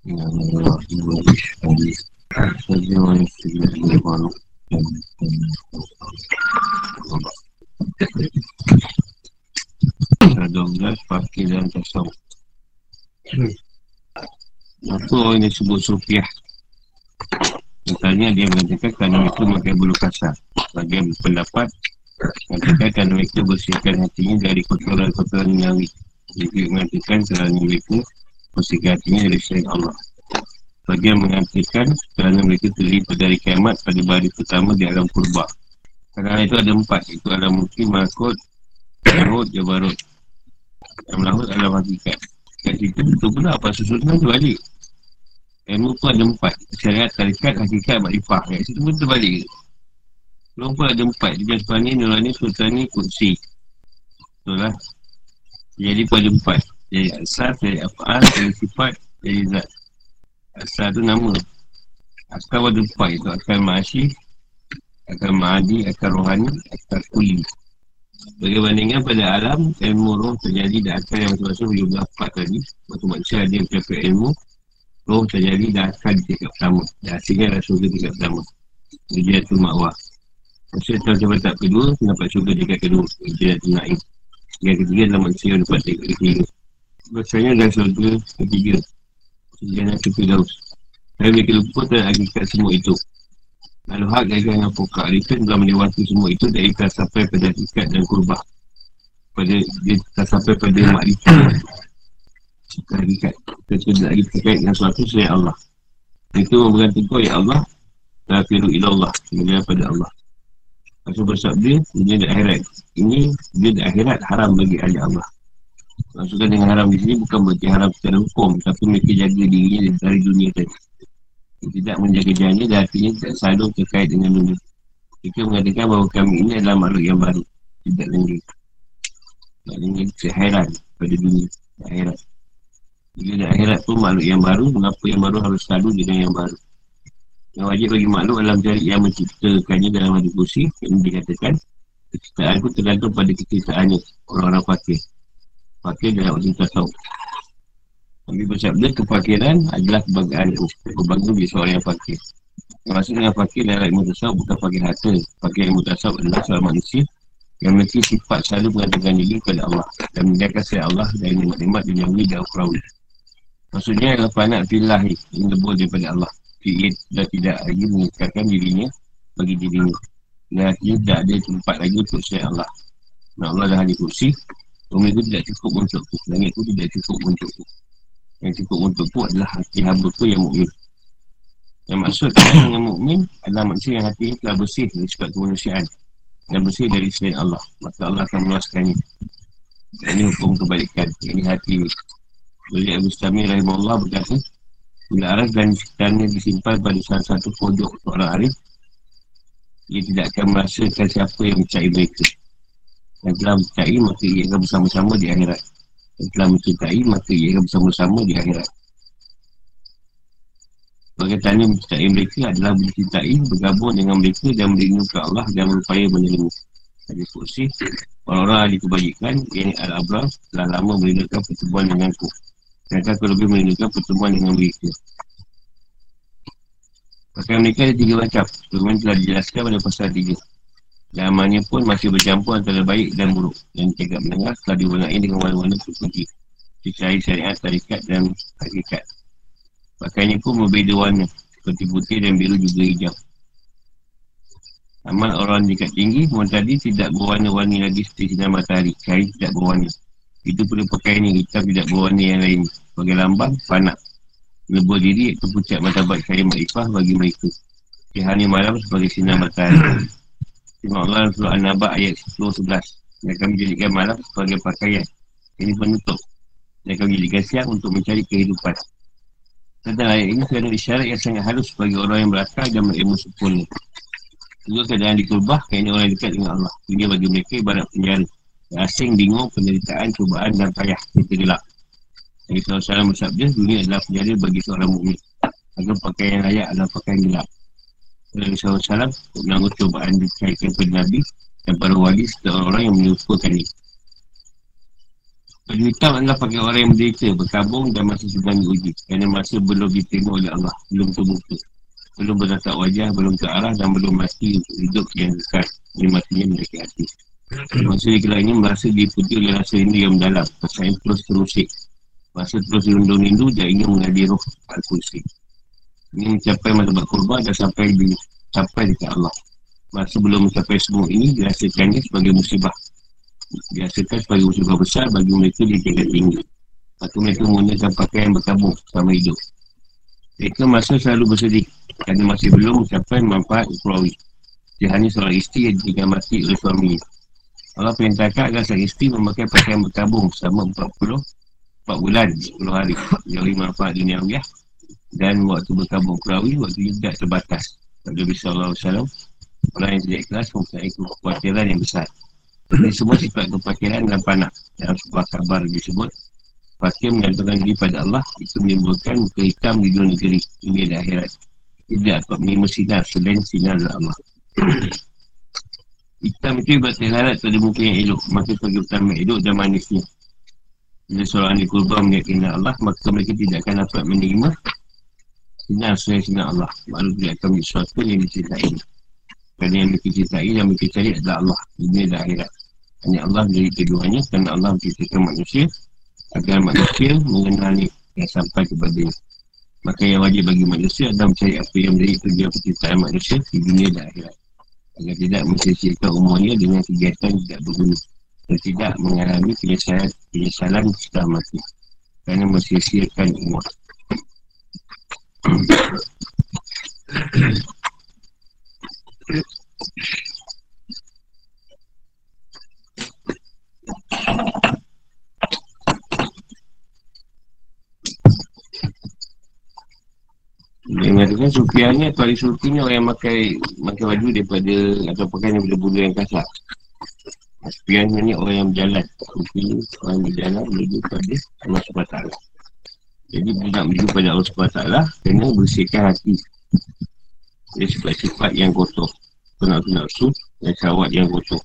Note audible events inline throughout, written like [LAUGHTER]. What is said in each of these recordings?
Dua pakai dalam tasawuf Apa orang yang sebut sufiah Misalnya dia mengatakan kerana mereka memakai bulu kasar Bagian pendapat Mengatakan kerana mereka bersihkan hatinya dari kotoran-kotoran nyawi Jadi mengatakan kerana mereka bersihkan hatinya dari syair Allah. Bagian mengatakan kerana mereka terdiri pada hari kiamat pada hari pertama di alam purba Kerana itu ada empat Itu alam mungkin, makut, Jabarut, Jabarut. Alam lahut, alam hakikat. Kat situ betul pula apa susunan tu balik Ilmu pun ada empat Syariat, tarikat, hakikat, makrifah. Kat situ pun terbalik. Ilmu pun ada empat Dia Tuhan Nurani, Sultani, Kutsi Betul lah. Jadi pun ada empat Jadi asal, jadi apaan, jadi sifat, jadi zat. Asal tu nama. Akal ada empat Itu akal ma'asyih Akal ma'adi, akal rohani, akal kuli. Bagaimana pada alam Ilmu roh terjadi dan akal yang masing-masing Berjumlah empat tadi. Waktu manusia ada yang mencapai ilmu Roh terjadi dan akal di tingkat pertama. Dan hasilnya adalah surga di tingkat pertama. Ujian tu makwah. Maksudnya dalam jabatan kedua Mendapat surga di tingkat kedua? Ujian tu naik. Yang ketiga adalah manusia yang dapat tingkat ketiga Biasanya adalah surga ketiga Ujian yang ketiga Tapi mereka lupa dan hakikat semua itu. Lalu hak gagal yang pokok Arifin telah melewati semua itu Dari tak sampai pada hakikat dan kurbah pada Dia sampai pada makrifat Suka hakikat Kita tidak lagi terkait dengan sesuatu selain Allah. Itu memberikan tegur ya Allah Tafiru ilallah Kemudian pada Allah. Maksud bersabda Dunia dan akhirat. Ini dia dan akhirat haram bagi ahli Allah Maksudnya dengan haram di sini Bukan berarti haram secara hukum Tapi mereka jaga dirinya dari dunia tadi tidak menjaga jahanya dan artinya tidak selalu terkait dengan dunia. Mereka mengatakan bahawa kami ini adalah makhluk yang baru. Tidak lagi. Maknanya saya heran pada dunia. Akhirat. Jika ada akhirat pun makhluk yang baru, mengapa yang baru harus selalu dengan yang baru? Yang wajib bagi makhluk adalah mencari yang menciptakannya dalam hadis kursi yang dikatakan keciptaan pun tergantung pada keciptaannya orang-orang fakir. Fakir dalam waktu tasawuf. Nabi bersabda kefakiran adalah kebanggaan Kebanggaan bagi seorang yang fakir. Maksud dengan fakir dalam ilmu tasawuf bukan fakir harta. Fakir ilmu tasawuf adalah seorang manusia Yang memiliki sifat selalu mengatakan diri kepada Allah Dan menjaga saya Allah dari nikmat-nikmat dunia ini dan ukrawi Maksudnya adalah panat filahi Yang lebur daripada Allah. Ia sudah tidak lagi mengatakan dirinya Bagi dirinya. Dan artinya tidak ada tempat lagi untuk saya Allah. Dan Allah dah hadir kursi Bumi itu tidak cukup untukku Langit itu tidak cukup untukku yang cukup untukku adalah hati hamba yang mukmin. Yang maksud [COUGHS] dengan mukmin adalah manusia yang hati telah bersih dari sifat kemanusiaan dan bersih dari selain Allah. Maka Allah akan meluaskannya. Ini hukum kebalikan. Ini hati ini. Beli Abu Stami Rahimahullah berkata, Bila arah dan sekitarnya disimpan pada salah satu pojok seorang arif, ia tidak akan merasakan siapa yang mencari mereka. Yang telah mencari, maka ia akan bersama-sama di akhirat. Yang telah mencintai maka ia akan bersama-sama di akhirat. Tanya mencintai mereka adalah mencintai bergabung dengan mereka dan melindungi Allah dan berupaya menerima Hadis kursi Orang-orang ahli kebajikan yang Al-Abrar telah lama melindungi pertemuan denganku Sedangkan aku lebih melindungi pertemuan dengan mereka. Bahkan mereka ada tiga macam. Sebelumnya telah dijelaskan pada pasal tiga dan amalnya pun masih bercampur antara baik dan buruk. Yang cakap mendengar telah diwarnai dengan warna-warna terpuji Dicari syariat, tarikat dan hakikat. Pakaiannya pun berbeza warna Seperti putih dan biru juga hijau. Amal orang dekat tinggi pun tadi tidak berwarna-warni lagi seperti sinar matahari. Cahaya tidak berwarna. Itu perlu pakaian ini, hitam tidak berwarna yang lain. Sebagai lambang, panak Lebur diri iaitu pucat mata baik cahaya makrifah bagi mereka. Cahaya malam sebagai sinar matahari [COUGHS] Allah Surah An-Naba ayat 10-11 Yang kami jadikan malam sebagai pakaian. Ini penutup. Yang kami jadikan siang untuk mencari kehidupan. Tentang ayat ini kerana isyarat yang sangat halus bagi orang yang berakal dan berilmu sempurna. Juga keadaan dikurbah kerana orang yang dekat dengan Allah. Ini bagi mereka ibarat penjara. Yang asing, bingung, penderitaan, cubaan dan payah. Kita gelap kalau salam bersabda, dunia adalah penjara bagi seorang mukmin. Agar pakaian layak adalah pakaian gelap Nabi SAW untuk menanggung cubaan dikaitkan kepada Nabi dan para wali serta orang-orang yang menyerupakan ini. Baju hitam adalah pakai orang yang menderita, berkabung dan masih sedang diuji. Kerana masih belum diterima oleh Allah, belum terbuka. Belum berdatang wajah, belum terarah dan belum mati hidup yang dekat. Ini matinya mereka hati. Masa di ini merasa diikuti oleh rasa rindu yang mendalam. Masa yang terus terusik. Masa terus rindu-rindu dan ingin mengadir roh Al-Kursi. Ini mencapai mata kurban dan sampai di sampai dekat Allah. Masa belum mencapai semua ini, dirasakannya sebagai musibah dihasilkan sebagai musibah besar bagi mereka di tingkat tinggi. Maka mereka menggunakan pakaian berkabung sama hidup. Mereka masa selalu bersedih kerana masih belum mencapai manfaat ukrawi. Dia hanya seorang isteri yang tinggal mati oleh suami. Allah perintahkan agar sang isteri memakai pakaian berkabung selama 40 4 bulan, 10 hari. Yang manfaat dunia ya. Dan waktu berkabung ukrawi, waktu tidak terbatas. Nabi Wasallam Orang yang tidak ikhlas mempunyai kekhawatiran yang besar. Ini semua sifat kepakiran dan panak Dalam sebuah kabar disebut Fakir menyatakan diri pada Allah Itu menimbulkan muka hitam di dunia negeri Hingga di akhirat. Tidak dapat menimba sinar selain sinar dari Allah [CLEARS THROAT] Hitam itu ibarat terharat pada muka yang elok. Maka bagi utama elok dan manisnya. Bila seorang di kurban Allah Maka mereka tidak akan dapat menerima Selain sinar Allah Maklum tidak akan menjadi sesuatu yang dicintai Kerana yang mereka cintai dan mereka cari adalah Allah Dunia dan akhirat hanya Allah menjadi keduanya kerana Allah menciptakan manusia agar manusia mengenali yang sampai kepada dia. Maka yang wajib bagi manusia adalah mencari apa yang menjadi tujuan penciptaan manusia di dunia dan akhirat. Agar tidak menyesuaikan umurnya dengan kegiatan tidak berguna dan tidak mengalami penyesalan, penyesalan setelah mati. Kerana menyesuaikan umur. Mengatakan sufiannya atau ahli sufinya orang yang pakai pakai baju daripada atau pakaian daripada bulu yang kasar. Sufiannya ni orang yang berjalan. Sufi orang yang berjalan menuju pada Allah SWT. Jadi bila nak menuju pada Allah SWT, kena bersihkan hati. Dia sifat-sifat yang kotor. Penat-penat su dan syawat yang kotor.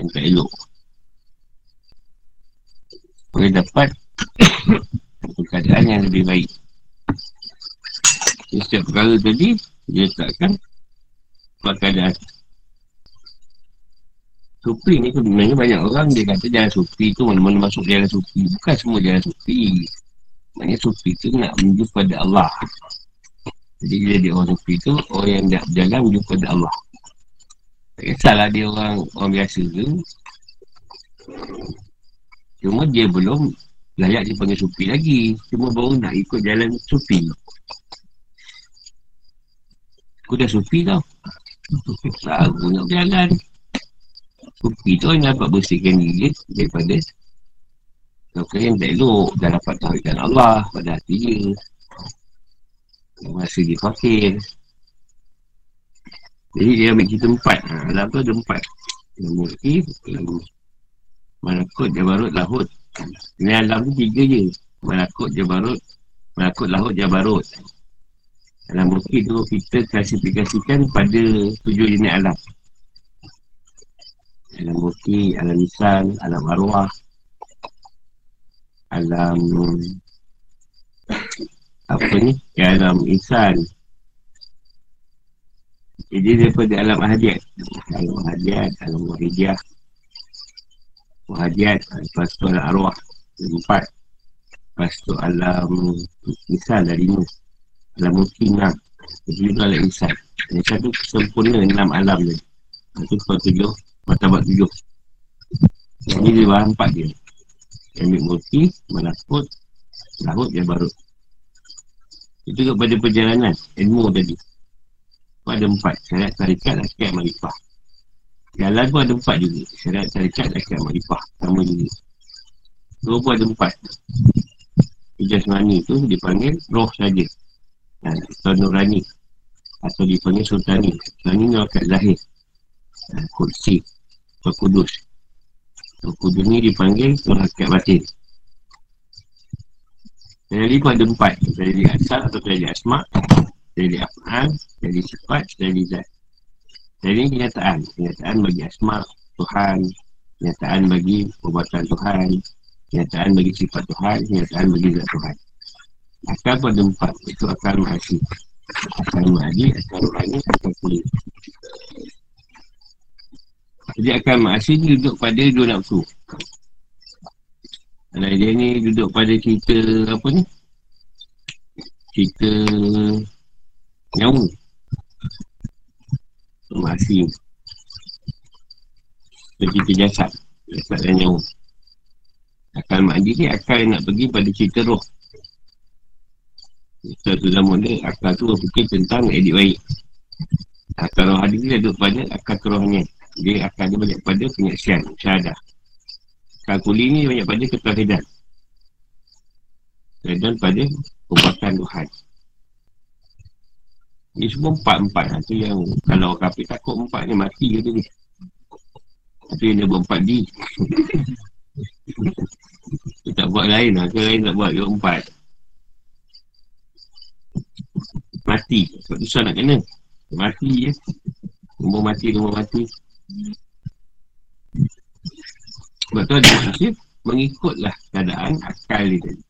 Yang tak elok. Boleh dapat [COUGHS] keadaan yang lebih baik. Jadi setiap perkara tadi Dia letakkan keadaan Supi ni sebenarnya banyak orang Dia kata jalan supi tu Mana-mana masuk jalan supi Bukan semua jalan supi Maksudnya supi tu nak menuju pada Allah. Jadi bila dia orang supi tu Orang yang nak berjalan menuju pada Allah. Tak kisahlah dia orang Orang biasa tu Cuma dia belum layak dipanggil supi lagi. Cuma baru nak ikut jalan supi Aku dah supi tau. Aku nak berjalan Supi tu yang dapat bersihkan diri Daripada Kau yang tak elok Dah dapat tahukan Allah Pada hati dia. Masa dia fakir. Jadi dia ambil kita empat. Ha, Alam tu ada empat. Yang murti Malakut, Jabarut, Lahut. Ini alam tu tiga je. Malakut, Jabarut Malakut, Lahut, Jabarut. Dalam bukit tu kita klasifikasikan pada tujuh jenis alam Alam bukit, alam lisan, alam arwah Alam Apa ni? Ya, alam insan. Jadi daripada alam ahadiat. Alam ahadiat, alam wahidiyah Wahadiat, lepas tu alam arwah. Empat. Lepas tu alam Misal dari lima. Dalam mungkin enam. Jadi juga alat insan. Insan tu sempurna enam alam tadi. Itu sebab tujuh Matabat tujuh. Ini dia bahan empat dia. Ambil multi Malakut Lahut dan barut. Itu juga pada perjalanan Ilmu tadi. Itu ada empat. Syariat tarikat Asyik Marifah Jalan pun ada empat juga. Syariat tarikat Asyik Marifah Sama juga. Dua pun ada empat. Ijaz Mani tu dipanggil roh saja. Atau Nurani. Atau dipanggil Sultani. Sultani ni akan lahir kursi atau kudus atau kudus ni dipanggil Tuhan Batin. Jadi pun ada empat. Jadi asal atau jadi asma Jadi af'al Jadi sifat Jadi zat. Jadi kenyataan. Kenyataan bagi asma Tuhan. Kenyataan bagi perbuatan Tuhan. Kenyataan bagi sifat Tuhan. Kenyataan bagi zat Tuhan. Akal pada empat. Itu akal mahasi Akal mahadi, akal rohani, akal kulit Jadi akal mahasi ni duduk pada dua nafsu. Kalau dia ni duduk pada cerita Apa ni? Cerita Nyawa. Mahasi Cerita jasad. Jasad dan nyawa. Akal mandi ni akal nak pergi pada cerita roh. Satu zaman dia akal tu berfikir tentang edit baik. Akal roh hadis dia duduk pada akal kerohanian dia akal dia banyak pada penyaksian syahadah. Akal kuli ni banyak pada ketahidan dan pada perbuatan Tuhan. Ni semua empat-empat lah. yang kalau orang kapit takut empat ni mati ke tu ni. Yang dia empat D. [LAUGHS] Dia tak buat lain lah. Ke lain tak buat dia empat. Mati. Sebab susah nak kena. Mati je. Nombor mati, nombor mati Sebab tu ada manusia Mengikutlah keadaan akal dia tadi.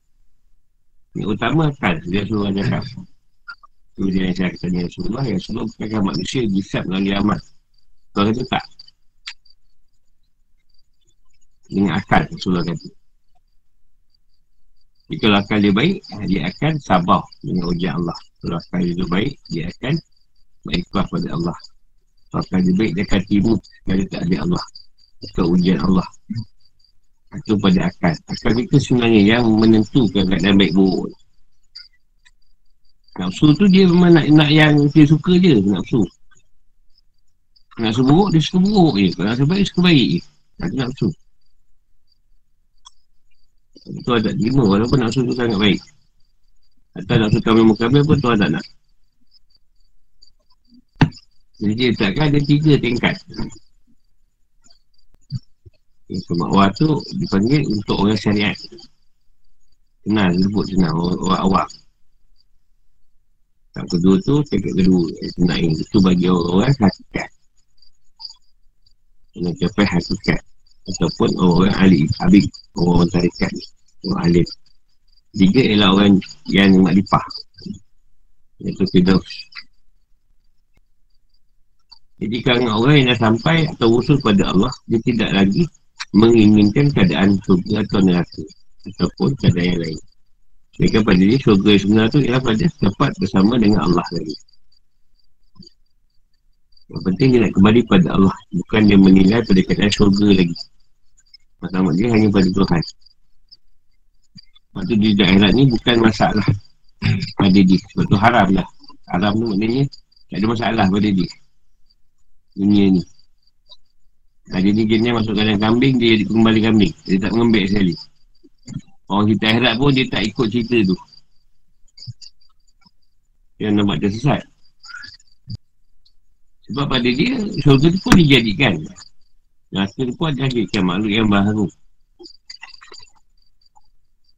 Yang utama akal Dia suruh ada akal Kemudian saya kata ni Rasulullah Yang Rasulullah bukan manusia Gisap melalui amal Kau kata tak. Dengan akal Rasulullah kata. Jika akal dia baik, dia akan sabar dengan ujian Allah. Kalau akal dia baik, dia akan baiklah pada Allah. Akal dia baik, dia akan timu dari tak ada Allah. Atau ujian Allah. Itu pada akal. Akal itu sebenarnya yang menentukan keadaan baik buruk. Nafsu tu dia memang nak, nak yang dia suka je, nafsu. Nafsu buruk, dia suka buruk je. Kalau nafsu baik, suka baik je. Itu nafsu. Itu ada lima walaupun nafsu tu sangat baik Atau nafsu kami mukamil pun tu ada nak Jadi dia letakkan ada tiga tingkat. Yang kemakwa tu dipanggil untuk orang syariat. Kenal, sebut kenal orang, awak Yang kedua tu tingkat kedua Tenang itu bagi orang-orang hakikat. Yang capai hakikat. Ataupun orang ahli, habib Orang-orang tarikat Orang alim. Tiga ialah orang yang maklifah Iaitu Fidaus Jadi kalau orang yang dah sampai Atau usul pada Allah Dia tidak lagi Menginginkan keadaan surga atau neraka Ataupun keadaan yang lain Mereka pada dia surga yang sebenar tu Ialah pada dapat bersama dengan Allah lagi Yang penting dia nak kembali pada Allah Bukan dia menilai pada keadaan surga lagi Pertama dia hanya pada Tuhan Lepas tu di daerah ni bukan masalah pada dia. Sebab tu haram lah. Haram tu maknanya tak ada masalah pada dia. Dunia ni. Nah, jadi jenis masuk dalam kambing, dia kembali kambing. Dia tak mengambil sekali. Orang kita akhirat pun dia tak ikut cerita tu. Yang nampak dia sesat. Sebab pada dia, syurga tu pun dijadikan. Rasa tu pun ada jadikan makhluk yang baru.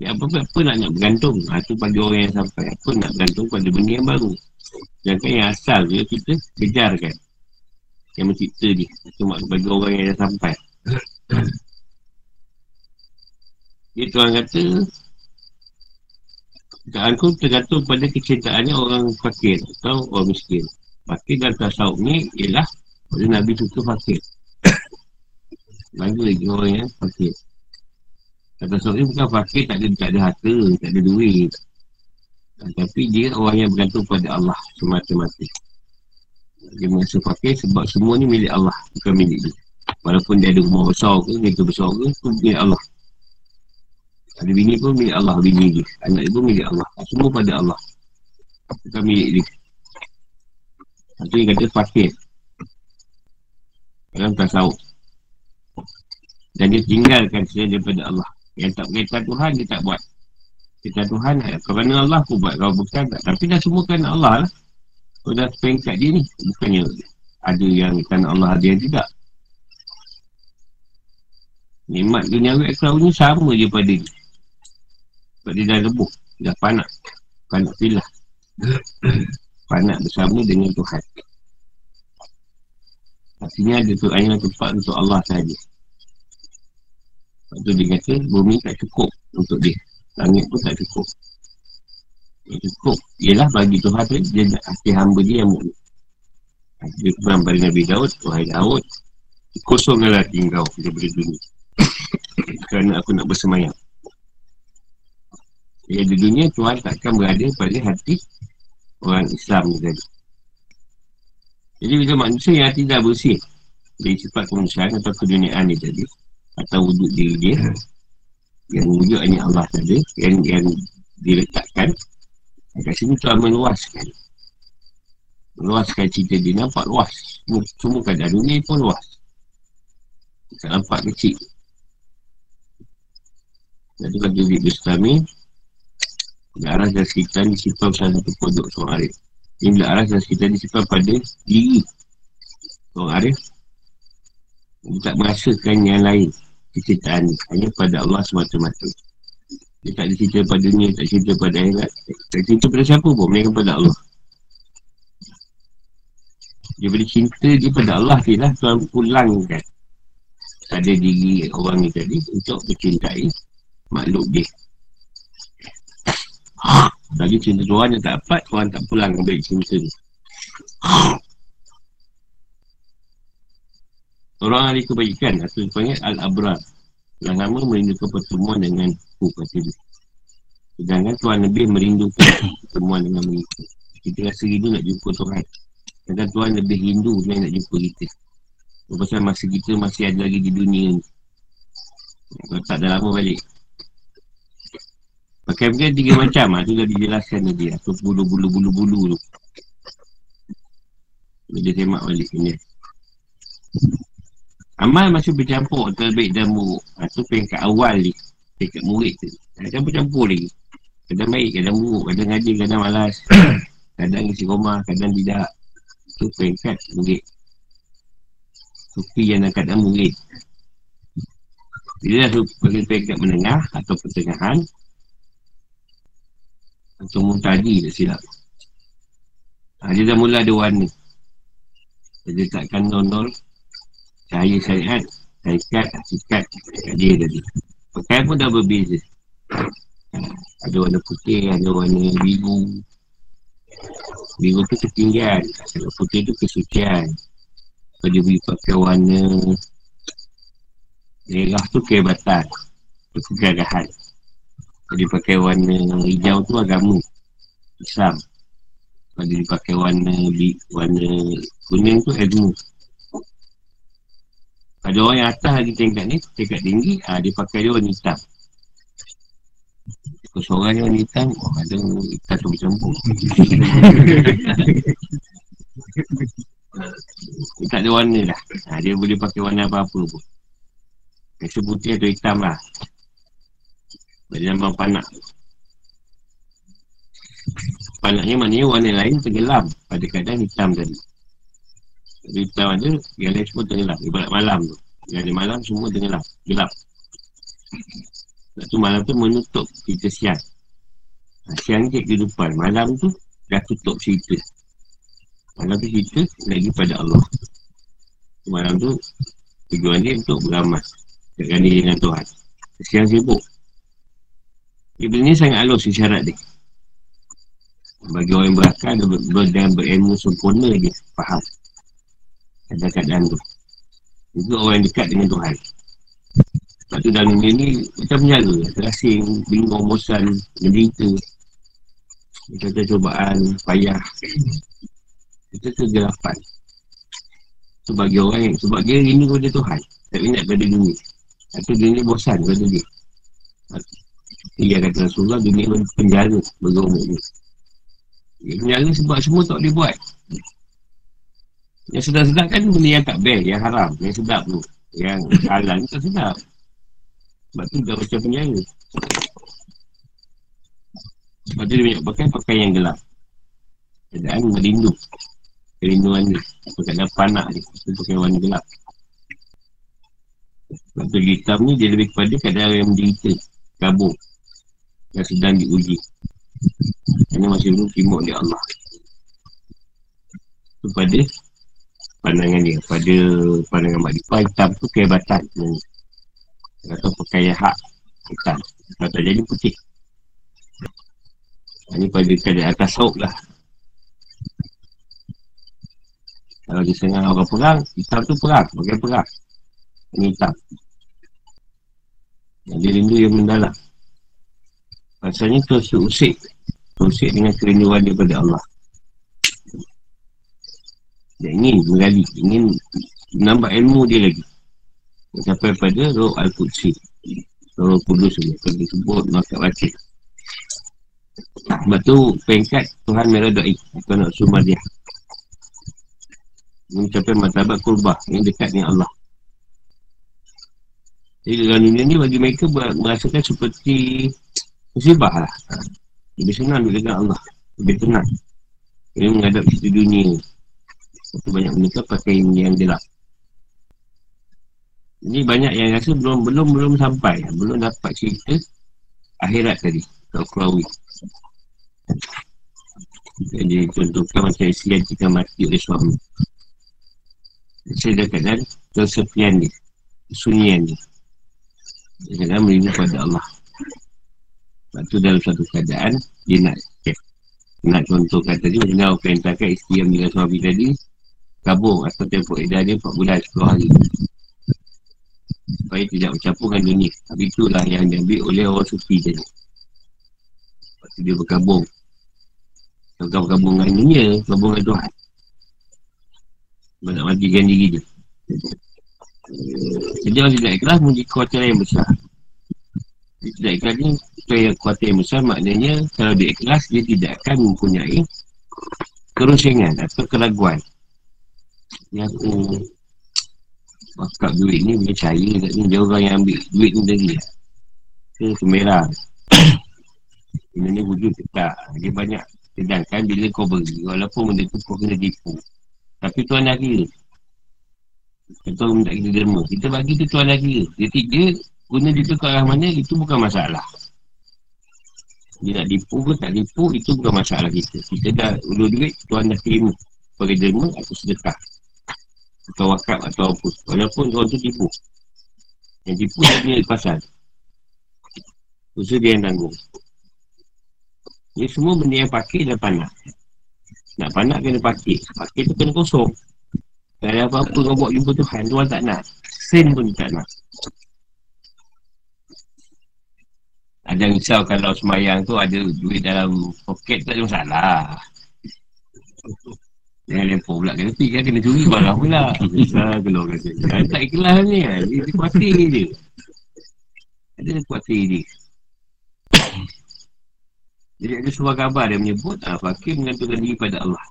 Ya, apa, apa, apa nak nak bergantung ha, Itu pada orang yang sampai Apa nak bergantung pada benda yang baru Jangan yang asal je kita kejarkan Yang mencipta ni. Itu mak bagi orang yang dah sampai. [COUGHS] Dia tuan kata Keadaan ku tergantung pada kecintaannya orang fakir Atau orang miskin. Fakir dan tasawuf ni ialah Pada Nabi suka fakir. [COUGHS] Lagi lagi orang yang fakir. Kata seorang bukan fakir tak ada, tak ada harta, tak ada duit. Tapi dia orang yang bergantung pada Allah semata-mata. Dia merasa fakir sebab semua ni milik Allah, bukan milik dia. Walaupun dia ada rumah besar ke, kereta besar ke, itu milik Allah. Ada bini pun milik Allah, bini dia. Anak dia pun milik Allah. Semua pada Allah. Bukan milik dia. Itu dia kata fakir. Dalam tasawuf. Dan dia tinggalkan sesuai daripada Allah. Yang tak berkaitan Tuhan dia tak buat Kita Tuhan Kerana Allah aku buat Kalau bukan tak Tapi dah semua kan Allah lah Kau dah pengkat dia ni? Bukannya Ada yang kan Allah ada yang tidak Nikmat dunia akhirat ni sama je pada dia. Sebab dia dah lebuh Dah panak. Panak filah [COUGHS] Panak bersama dengan Tuhan. Artinya ada tu ayat tempat untuk Allah sahaja. Lepas tu dia kata bumi tak cukup untuk dia. Langit pun tak cukup. Cukup ialah bagi Tuhan tu dia nak hati hamba dia yang mu'min. Dia pernah pada Nabi Daud, Wahai Daud, kosonglah kau daripada dunia. [COUGHS] Kerana aku nak bersemayam. Jadi di dunia Tuhan takkan berada pada hati orang Islam ni tadi. Jadi bila manusia yang hati dah bersih dari sifat kemanusiaan atau keduniaan ni tadi atau wujud diri dia yang wujud hanya Allah saja yang, yang diletakkan kat sini Tuhan meluaskan. Meluaskan cerita dia. Nampak luas. Semua, semua keadaan dunia pun luas. Tak nampak kecil. Jadi bagi Ibn Islami arah dan sekitar ni Simpan salah satu pondok seorang arif. Ini bila arah dan sekitar ni Simpan pada diri Seorang arif. Dia tak merasakan yang lain Kecintaan ni. Hanya pada Allah semata-mata Dia tak dicerita pada dunia Tak cerita pada akhirat Tak cerita pada siapa pun Mereka pada Allah. Dia beri cinta dia pada Allah Dia lah Tuhan pulangkan Pada diri orang ni tadi Untuk mencintai makhluk dia. [COUGHS] Lagi cinta Tuhan yang tak dapat Tuhan tak pulang ambil cinta ni. [COUGHS] Orang ahli kebaikan Atau dipanggil Al-Abrar Yang nama merindukan pertemuan dengan Ku kata dia Sedangkan Tuhan lebih merindukan [COUGHS] Pertemuan dengan mereka Kita rasa rindu nak jumpa Tuhan. Sedangkan Tuhan lebih rindu Nak jumpa kita. Pasal masa kita masih ada lagi di dunia ni. Kalau tak dah lama balik. Pakai pakai tiga macam ah tu dah dijelaskan tadi atau bulu-bulu-bulu-bulu tu. Dia semak balik ni. Amal masih bercampur terbaik dan buruk. Itu ha, peringkat awal ni. Peringkat murid tu. Campur-campur lagi. Kadang baik, kadang buruk. Kadang ngaji, kadang malas. [COUGHS] kadang isi rumah, kadang tidak. Itu peringkat murid. Sufi yang nak kadang murid. Bila dah peringkat menengah atau pertengahan, atau muntadi tak silap ha, Dia dah mula ada warna Dia takkan nol-nol Cahaya syariat Syarikat, hakikat Dia tadi. Pakaian pun dah berbeza. Ada warna putih, ada warna biru. Biru tu ketinggian. Putih tu kesucian. Kalau dia beri pakai warna Merah tu kehebatan Kegagahan kalau dia pakai warna hijau tu agama. Islam. Kalau dia pakai warna warna kuning tu ilmu Ada orang yang atas lagi tingkat ni Tingkat tinggi ha, Dia pakai dia warna hitam. Kalau seorang yang warna hitam oh, Ada hitam tu bercampur. [LAUGHS] Dia tak ada warna lah. Ha, Dia boleh pakai warna apa-apa pun. Rasa putih atau hitam lah. Dari lambang panak. Panaknya maknanya warna lain tenggelam Pada keadaan hitam tadi Jadi hitam ada Yang lain semua tenggelam Ibarat malam tu. Yang di malam semua tenggelam Gelap. Sebab tu malam tu menutup cerita siang ha, Siang je kehidupan Malam tu dah tutup cerita. Malam tu cerita lagi pada Allah. Malam tu Tujuan dia untuk beramal. Dengan diri dengan Tuhan. Siang sibuk. Ibn ni sangat halus isyarat dia. Bagi orang yang berakal Dan, ber, dan berilmu sempurna dia. Faham Keadaan-keadaan tu. Itu orang yang dekat dengan Tuhan. Sebab tu dalam dunia ni Macam menjaga Terasing Bingung Bosan Menderita. Kita cobaan Payah. Kita kegelapan Itu bagi orang yang Sebab dia rindu kepada Tuhan. Tak ingat pada dunia. Atau dunia bosan pada dia. Ia kata Rasulullah dunia penjara bergumuk ni. Dia penjara sebab semua tak boleh buat. Yang sedap-sedap kan benda yang tak best, yang haram, yang sedap tu. Yang halal ni tak sedap. Sebab tu dah macam penjara. Sebab tu dia banyak pakai pakai yang gelap. Keadaan merindu. Kerinduan ni. Apa keadaan panak ni. Itu pakai warna gelap. Sebab tu hitam ni dia lebih kepada keadaan yang menderita. Kabur yang sedang diuji Ini masih belum timur oleh Allah Itu pada pandangan dia Pada pandangan Mak Dipa hitam tu kehebatan Atau pakai hak hitam. Kalau tak jadi putih. Ini pada keadaan atas sauk lah. Kalau di tengah orang perang, hitam tu perang. Pakai perang. Ini hitam. Yang dia rindu yang mendalam. Maksudnya tu usik. Usik dengan kerinduan daripada Allah. Dia ingin menggali. Ingin menambah ilmu dia lagi. Sampai pada roh Al-Qudsi. Roh Kudus ni. Kalau disebut makat wajib. Sebab tu pengkat Tuhan meredai. Atau nak sumber dia mencapai martabat kurbah yang dekat dengan Allah. Jadi dalam dunia ni bagi mereka merasakan seperti musibah lah. Lebih senang dengan Allah. Lebih tenang. Ini menghadap situ dunia. Satu banyak mereka pakai yang gelap. Ini banyak yang rasa belum belum belum sampai. Belum dapat cerita akhirat tadi. Kau kelawi. Jadi contohkan macam isteri yang jika mati oleh suami saya dah keadaan kesepian ni kesunyian ni dia kadang merindu pada Allah sebab tu dalam satu keadaan dia nak nak contoh kata dia macam mana perintahkan isteri yang dengan suami tadi kabung atau tempoh. Edah dia 4 bulan 10 hari. Supaya tidak bercampur dengan dunia. Tapi itulah yang diambil oleh orang sufi tadi sebab tu dia berkabung kalau berkabung dengan dunia berkabung dengan Tuhan. Sebab nak matikan diri dia. Jadi orang tidak ikhlas Menjadi kuatir yang besar. Dia tidak ikhlas ni Kuatir yang besar maknanya Kalau dia ikhlas Dia tidak akan mempunyai Kerusingan Atau keraguan Yang oh, Bakal duit ni Dia cahaya kat ni. Dia orang yang ambil duit ni tadi. Ke kemerah Ini [COUGHS] ni wujud tak Dia banyak Sedangkan bila kau beri. Walaupun benda tu kau kena tipu. Tapi tuan dah kira. Kita tak kita derma. Kita bagi tu tuan dah kira. Dia tiga Guna dia tu ke arah mana Itu bukan masalah. Dia nak tipu ke tak tipu Itu bukan masalah kita. Kita dah ulu duit Tuan dah terima. Sebagai derma Atau sedekah Atau wakab atau apa. Walaupun tuan tu tipu. Yang tipu dia punya pasal. Usaha dia yang tanggung. Ini semua benda yang pakai dan panah nak panak kena pakai Pakai tu kena kosong. Tak ada apa-apa kau buat jumpa Tuhan Tuhan tak nak. Sen pun tak nak. Ada risau kalau semayang tu ada duit dalam poket tak ada masalah Jangan lempar pula. Kena pergi kan? Kena curi barang pula Bisa keluar kata. Tak ikhlas ni kan? Dia kuatir je Ada kuatir dia. Jadi ada sebuah gambar dia menyebut ah, Fakir mengantungkan diri pada Allah.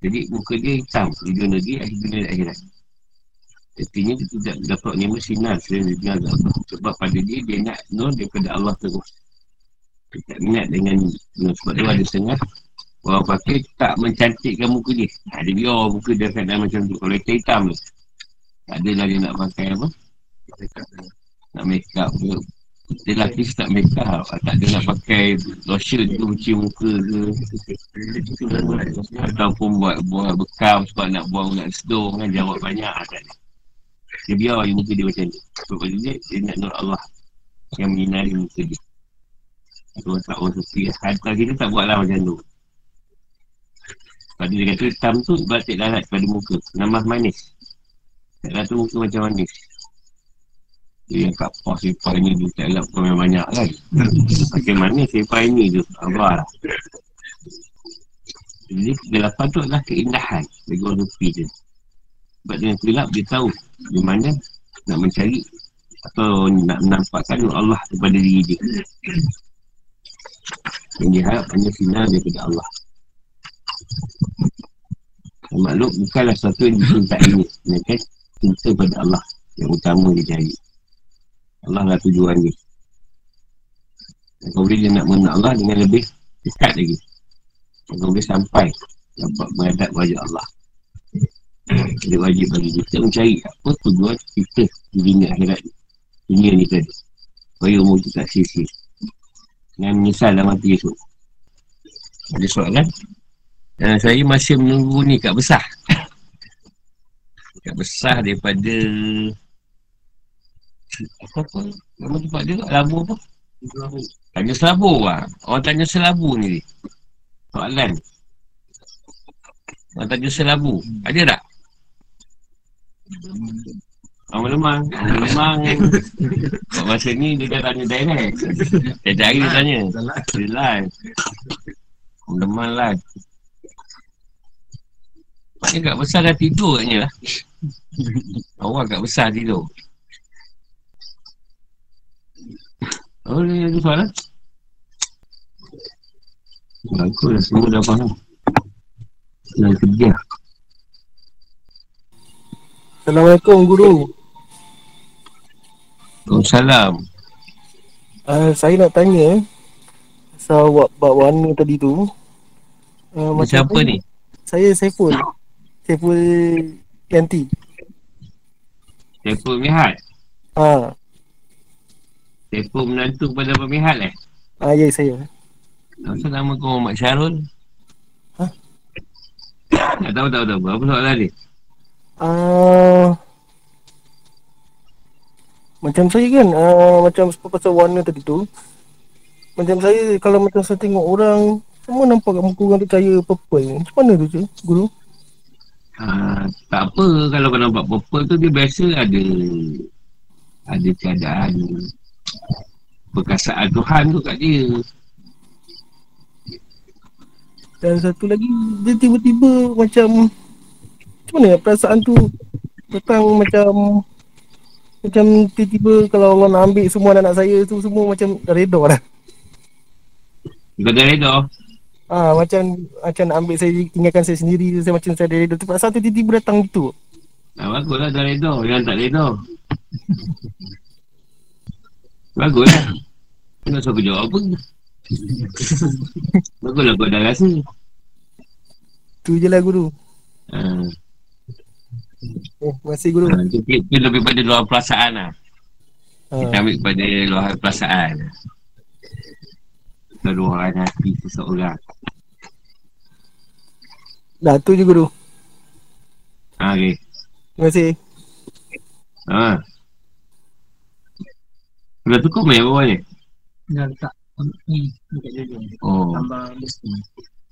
Jadi muka dia hitam. Di dunia negeri, akhir dunia dan akhirat. Artinya dia tidak dapat nama sinar Selain dia Allah. Sebab pada dia, dia nak nur daripada Allah terus. Dia tak minat dengan Sebab dia ada setengah Orang fakir tak mencantikkan muka dia. Ha, Dia biar muka dia keadaan macam tu. Kalau hitam hitam tu Tak adalah dia nak pakai apa. Nak make up ke. Dia lelaki tak make up Tak ada nak pakai lotion tu Cuci muka ke. Ataupun buat buat bekam Sebab nak buang nak sedung kan Jawab banyak. Kan Dia biar je muka dia macam ni Sebab dia, dia nak nur Allah Yang menyinari muka dia. Orang tak orang sufi Hadkal kita tak buatlah macam tu Pada dia kata hitam tu Batik larat pada muka. Namah manis. Tak rata muka macam manis. Dia yang kat pos sifat ni dia tak elak pun banyak kan. Macam mana sifat ni tu. Abah. Lah Jadi kegelapan tu adalah keindahan Bagi orang rupi tu Sebab dengan gelap dia tahu Di mana nak mencari Atau nak menampakkan Allah kepada diri dia. Yang dia harap hanya sinar daripada Allah Maklum bukanlah satu yang dicintai ini. Mereka cinta pada Allah Yang utama dia cari. Allah lah tujuan dia Dan kau boleh dia nak mengenal Allah dengan lebih dekat lagi. Dan kau boleh sampai Dapat menghadap wajah Allah. Dia wajib bagi kita mencari apa tujuan kita di dunia akhirat Dunia ni tadi. Supaya umur kita sia-sia. Dengan menyesal dalam hati esok. Ada soalan dan saya masih menunggu ni kat besar Kat besar daripada Apa? Nama tempat dia labu apa? Tanya selabu lah. Orang tanya selabu ni. Soalan. Orang tanya selabu. Ada tak? Orang lemang. Orang lemang. Kat masa ni dia dah tanya direct. Dia cari dia tanya. Dia live. Orang lemang live. Dia kat besar dah tidur katnya lah. Awak kat besar tidur. Oh, dia ada soalan? Bagus lah, semua dah faham. Dah kerja. Assalamualaikum Guru. Waalaikumsalam. Uh, saya nak tanya pasal so, bab warna tadi tu. Uh, macam apa ni? Saya Saiful. Saiful Yanti. Saiful Mihat? Ha. Saiful menantu kepada Pemihat eh? Ah, ya saya. Kenapa nama kau Mak Syarul? Ha? Tak tahu, tak tahu. Apa soalan dia? Uh, macam saya kan uh, Macam pasal warna tadi tu Macam saya Kalau macam saya tengok orang Semua nampak kat muka orang tu cahaya purple Macam mana tu je Guru uh, Tak apa Kalau kau nampak purple tu Dia biasa ada Ada keadaan Perkasaan Tuhan tu kat dia Dan satu lagi Dia tiba-tiba macam Macam mana perasaan tu Datang macam macam tiba-tiba kalau Allah nak ambil semua anak saya tu semua macam reda dah. Kau dah reda? Ah macam macam nak ambil saya tinggalkan saya sendiri saya macam saya reda tu pasal tu tiba-tiba datang gitu. Ah baguslah dah reda, yang tak reda. baguslah. Nak suruh jawab apa? [LAUGHS] baguslah kau dah rasa. Tu je lah guru. Ah. Eh, masih guru. Ha, itu, itu lebih pada luar perasaan lah. Ha. Kita ambil pada luar perasaan. Keluaran hati seseorang. Dah tu je guru. Ha, okay. Terima kasih. Ha. Dah cukup ni bawah ni? Dah letak. Oh. Tambah mesti.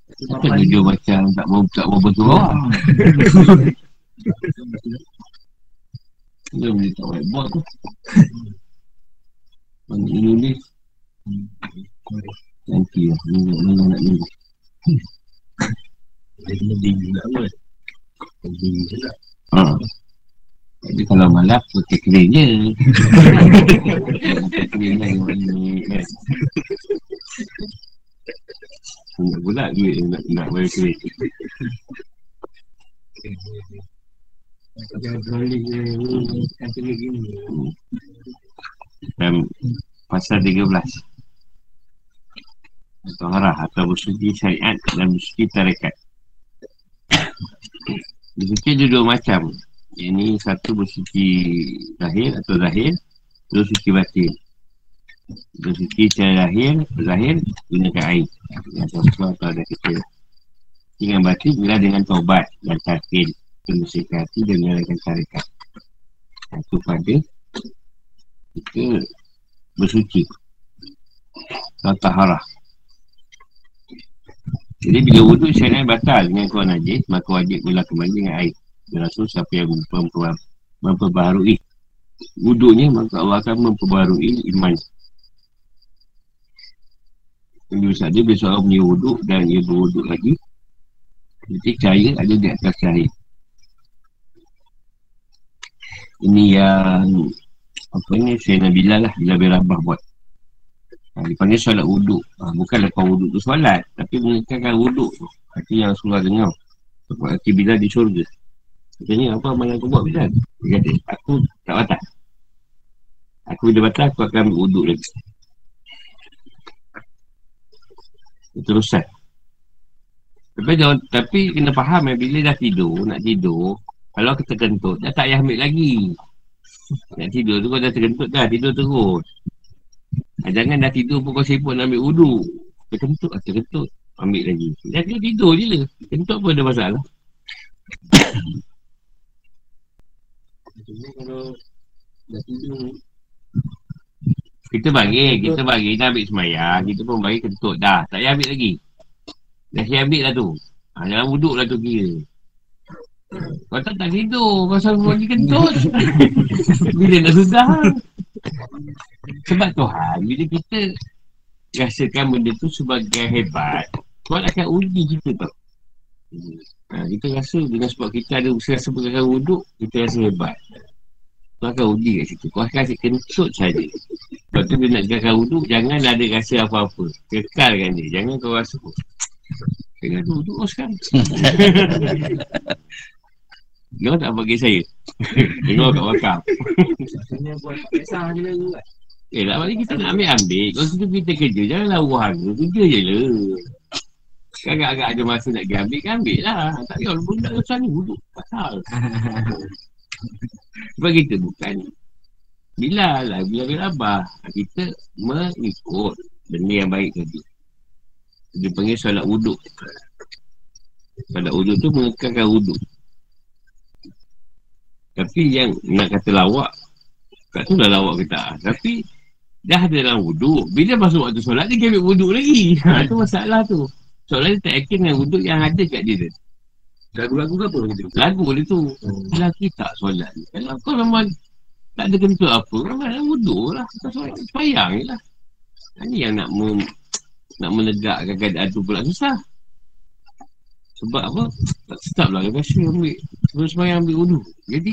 Kita jujur macam tak mau tak mau betul bawah. Dia boleh tak boleh buat tu Mana ini ni Nanti lah. Ni nak ni nak ni. Dia kena nak apa? Tinggi je lah Haa jadi kalau malas, pakai kering je. Pakai kering lah yang ni kan. Tak pula duit nak, nak bayar kering. Dan pasal 13 Taharah atau bersuci syariat dan bersuci tarekat Bersuci ada dua macam Ini satu bersuci zahir atau zahir Dua suci batin Bersuci secara zahir Zahir gunakan air Yang sesuatu atau ada kita Dengan batin bila dengan taubat dan takil membersihkan hati dan menyalakan tarikat. Itu pada kita bersuci. Tataharah. Jadi bila wuduk syariat batal dengan kuat najis, maka wajib gula kembali dengan air. Rasul siapa yang memperbaharui wuduknya, maka Allah akan memperbaharui iman. Jadi saja bila seorang punya wuduk dan ia berwuduk lagi, jadi cahaya ada di atas cahaya. Ini yang Apa ni Saya Nabi lah Bila bin Rabah buat ha, Dia panggil solat wuduk. Ha, Bukan lepas wuduk tu solat Tapi mengenalkan wuduk tu. Itu yang Rasulullah dengar Sebab hati Bilal di syurga. Katanya apa amal aku buat Bilal Dia kata aku tak batal. Aku bila batal aku akan ambil wuduk lagi. Terusan tapi, tapi kena faham eh, bila dah tidur, nak tidur, kalau kita kentut, dah tak payah ambil lagi. Nak tidur tu kau dah terkentut dah, tidur terus. Ha, jangan dah tidur pun kau sibuk nak ambil wudu. Terkentut lah, terkentut. Ambil lagi. Dah tidur, tidur je lah. Kentut pun ada masalah. kalau dah tidur, Kita bagi, kita bagi, kita ambil semayang, kita pun bagi kentut dah. Tak payah ambil lagi. Dah saya ambil lah tu. Ha, jangan wuduk lah tu kira. Kau tak tak tidur pasal bagi kentut. bila dah sudah. Sebab Tuhan, bila kita rasakan benda tu sebagai hebat, Tuhan akan uji kita tau. Ha, kita rasa dengan sebab kita ada usaha sebagai wuduk, kita rasa hebat. Tuhan akan uji kat situ. Kau akan kasih kentut saja. Sebab tu dia nak jaga wuduk, jangan ada rasa apa-apa. Kekalkan dia. Jangan kau rasa. Tengah duduk sekarang. [LAUGHS] Kau tak bagi saya. [LAUGHS] Tengok kat wakam. Eh, lah balik kita nak ambil-ambil. Kalau situ kita kerja, janganlah uang harga. Kerja je lah. Agak-agak ada masa nak pergi ambil, kan ambil lah. Tak payah, benda macam ni duduk. Pasal. Sebab kita bukan Bila lah, bila bila abah Kita mengikut benda yang baik tadi Dia panggil solat wuduk Solat wuduk tu mengekalkan wuduk Tapi yang nak kata lawak Tak tu dah lawak ke tak Tapi Dah ada dalam wuduk Bila masuk waktu solat dia ambil wuduk lagi. [LAUGHS] Ha, tu masalah tu. Solat dia tak yakin dengan wuduk yang ada kat dia. Tu Lagu-lagu ke apa gitu? Lagu dia tu. Hmm. Lelaki tak solat. Kalau kau memang Tak ada kentut apa memang wuduk lah. Kau solat Semayang je lah. Ini yang nak mem, Nak menegakkan keadaan tu pula. Susah Sebab apa? Tak sedap lah. Rasa ambil. Sebelum semayang ambil wuduk Jadi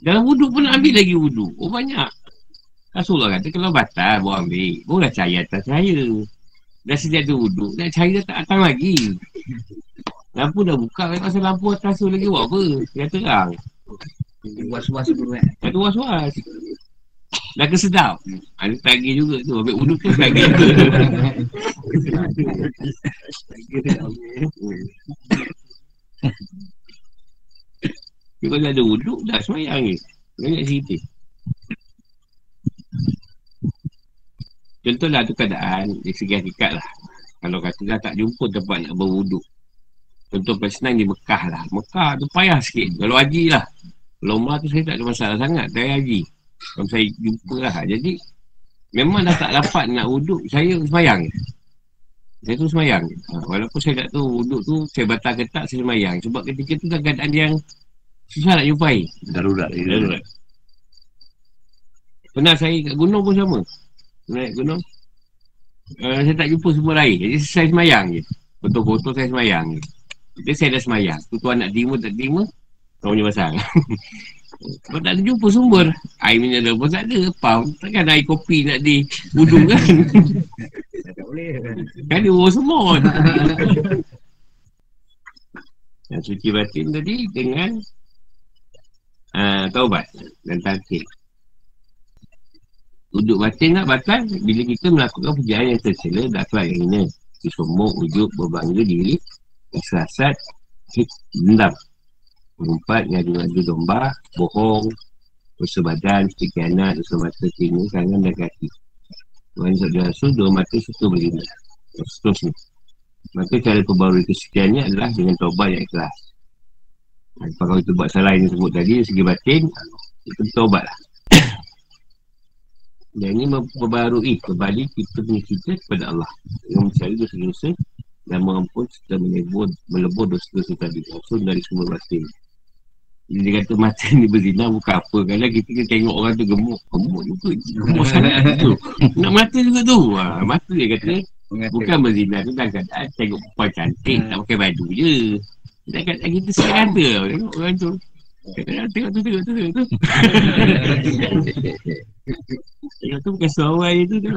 Dalam wuduk pun nak ambil lagi wuduk Oh banyak. Rasulullah kata kalau batal Bawa ambil. Bawa cahaya atas cahaya. Dah sejak tu wuduk Dah cahaya tak datang lagi. Lampu dah buka kan pasal lampu atas tu lagi buat apa? Dia terang. Was-was pun kan. Kata was-was. Dah kesedap. Ada tagih juga tu. Ambil uduk tu tagih juga. Kalau ada uduk dah semayang ni. Banyak cerita. Contohlah tu keadaan di segi hakikat lah. Kalau kata dah tak jumpa tempat nak berwuduk. Contoh paling di Mekah lah. Mekah tu payah sikit. Kalau haji lah. Kalau umrah tu saya tak ada masalah sangat. Saya haji. Kalau saya jumpa lah. Jadi, memang dah tak dapat nak wuduk. Saya semayang. Saya tu semayang. Ha, walaupun saya tak tahu wuduk tu, saya batal ketak, saya semayang. Sebab ketika tu kan keadaan yang susah nak jumpai. Darurat. Darurat. Pernah saya kat gunung pun sama. Naik gunung. Uh, saya tak jumpa semua air. Jadi saya semayang je. Betul-betul saya semayang je. Dia saya dah semayang. Tu tuan nak terima, tak terima. Kau punya pasal. [LAUGHS] Kau tak ada jumpa sumber. Air mineral pun tak ada. Pam. Takkan air kopi nak di wuduk kan? tak boleh. Kan dia orang semua. Yang suci batin tadi dengan uh, taubat dan takdir. Duduk batin nak batal bila kita melakukan perjalanan yang tercela dan akhlak yang ini. Disomok, ujuk, berbangga diri Kesasat Dendam Empat Ngadu-ngadu domba Bohong Usaha badan Sedikit anak Usaha mata Telinga Tangan dan kaki Tuhan Sabda Rasul Dua mata Serta berlina Seterusnya. Maka cara perbarui kesekiannya adalah Dengan taubat yang ikhlas. Kalau kita buat salah yang sebut tadi Segi batin Kita taubat lah. [COUGHS] Dan ini memperbarui kembali kita punya cerita kepada Allah. Dengan mencari dosa-dosa dan mengampun serta melebur, dosa-dosa tadi. Langsung dari semua batin dia kata mata ni berzina bukan apa Kadang kita kena tengok orang tu gemuk Gemuk juga Gemuk sangat tu Nak mata juga tu ha, Mata dia kata Bukan berzina tu dalam keadaan Tengok perempuan cantik Tak pakai baju je Dan kata kita sedang ada Tengok orang tu Tengok tu, tengok tu, tengok tu. [LAUGHS] Tengok tu bukan seorang je tu.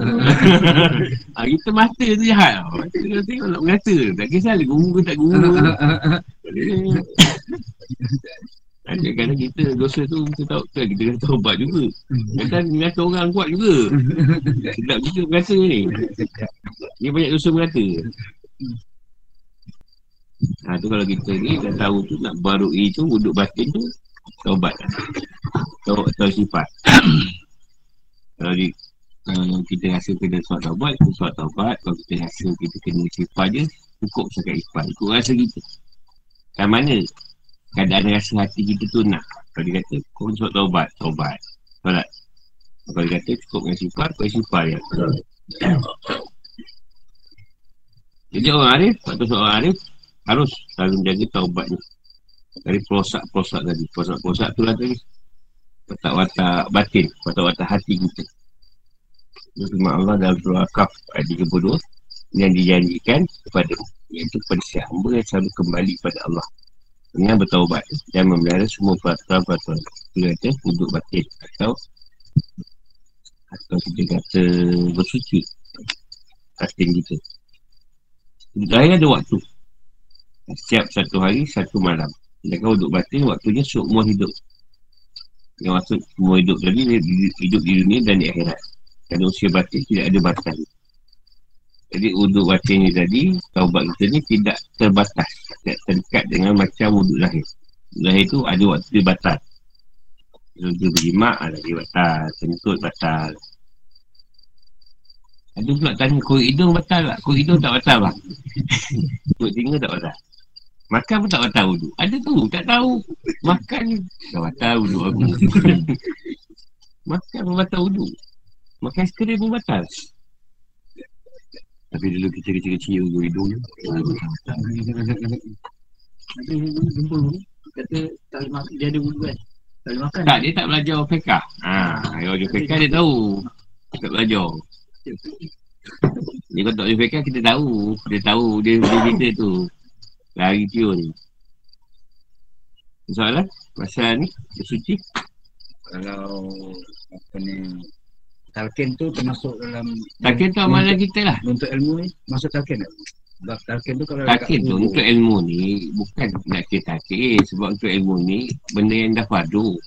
[LAUGHS] ha, kita mata tu jahat. Tengok tengok nak mengata. Tak kisah lah guru ke tak guru. [LAUGHS] Kadang-kadang kita dosa tu kita tahu kan kita kena taubat juga. Kadang mengata orang kuat juga. [LAUGHS] Sedap juga mengata ni. Dia banyak dosa mengata. Ha tu kalau kita ni dah tahu tu nak baru itu wuduk batin tu taubat. Tau atau sifat. [COUGHS] kalau di kalau kita rasa kena suat taubat, kita suat taubat. Kalau kita rasa kita kena sifat je, cukup sekat sifat. Ikut rasa kita. Kan mana keadaan rasa hati kita tu nak. Kalau dia kata, kau suat taubat, taubat. Solat. Kalau dia kata cukup dengan sifar, kau sifar ya. Jadi orang arif, waktu seorang arif, harus selalu menjaga taubat ni. Dari perosak-perosak tadi. Perosak-perosak tu lah tadi. Watak-watak batin, watak-watak hati kita. Firman Allah dalam surah Kaf ayat 32 yang dijanjikan kepada iaitu si hamba yang selalu kembali kepada Allah dengan bertaubat dan memelihara semua peraturan-peraturan. Kata hidup batin atau atau kita kata bersuci batin kita. Daya ada waktu. Setiap satu hari, satu malam. Mereka duduk batin, waktunya seumur hidup. Yang maksud semua hidup tadi, hidup di dunia dan di akhirat. Kerana usia batin tidak ada batas. Jadi uduk batin ni tadi, taubat kita ni tidak terbatas. Tidak terdekat dengan macam uduk lahir. Lahir tu ada waktu dia batal. Kalau dia berjimak, ada dia batal. Sentut batal. Ada pula tanya, kulit hidung batal tak? Kulit hidung tak batal bang? [LAUGHS] kulit tinggal tak batal? Makan pun tak batal wuduk. Ada tu, tak tahu. Makan ni, tak batal wuduk aku. [LAUGHS] Makan pun batal wuduk. Makan sekali pun batal. Tapi dulu kita kecil-kecil Ulu hidung Kata tak boleh makan Dia Tak boleh makan Tak, dia tak belajar kalau dia PK dia tahu. Tak belajar. Dia tak boleh PK kita tahu. Dia tahu dia dia kita tu. Lari tiun. Soalan? Pasal ni? Dia suci? Kalau Apa ni Talqin tu termasuk dalam Takin tu amalan kita lah. Untuk ilmu ni Masuk talqin tak? Sebab talqin tu kalau Takin tu untuk ilmu ni bukan nak kira takin. Sebab untuk ilmu ni benda yang dah fardu.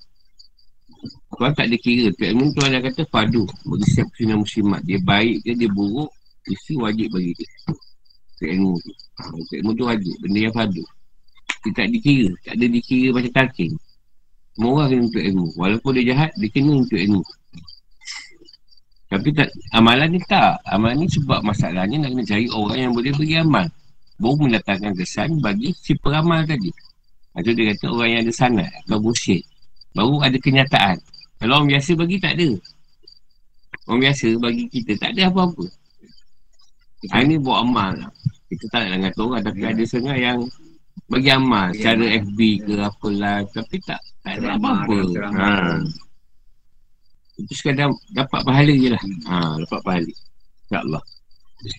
Kau tak ada kira. Untuk ilmu tu ada kata fardu. Bagi setiap muslim muslimat. Dia baik ke dia buruk. Mesti wajib bagi dia. Untuk ilmu tu. Ha, untuk ilmu tu wajib. Benda yang fardu. Dia tak dikira. Tak ada dikira macam takin. Semua orang kena untuk ilmu. Walaupun dia jahat, dia kena untuk ilmu. Tapi tak, amalan ni tak. Amalan ni sebab masalahnya nak kena cari orang yang boleh beri amal. Baru mendatangkan kesan bagi si peramal tadi. Itu dia kata orang yang ada sanat atau bullshit. Baru ada kenyataan. Kalau orang biasa bagi tak ada. Orang biasa bagi kita tak ada apa-apa. Ha, ini buat amal lah. Kita tak nak kata orang tapi ada setengah yang bagi amal. Cara. FB ke apa lah. Tapi tak, tak ada apa-apa. Ha. Itu sekadar dapat pahala je lah. Ha, dapat pahala. InsyaAllah.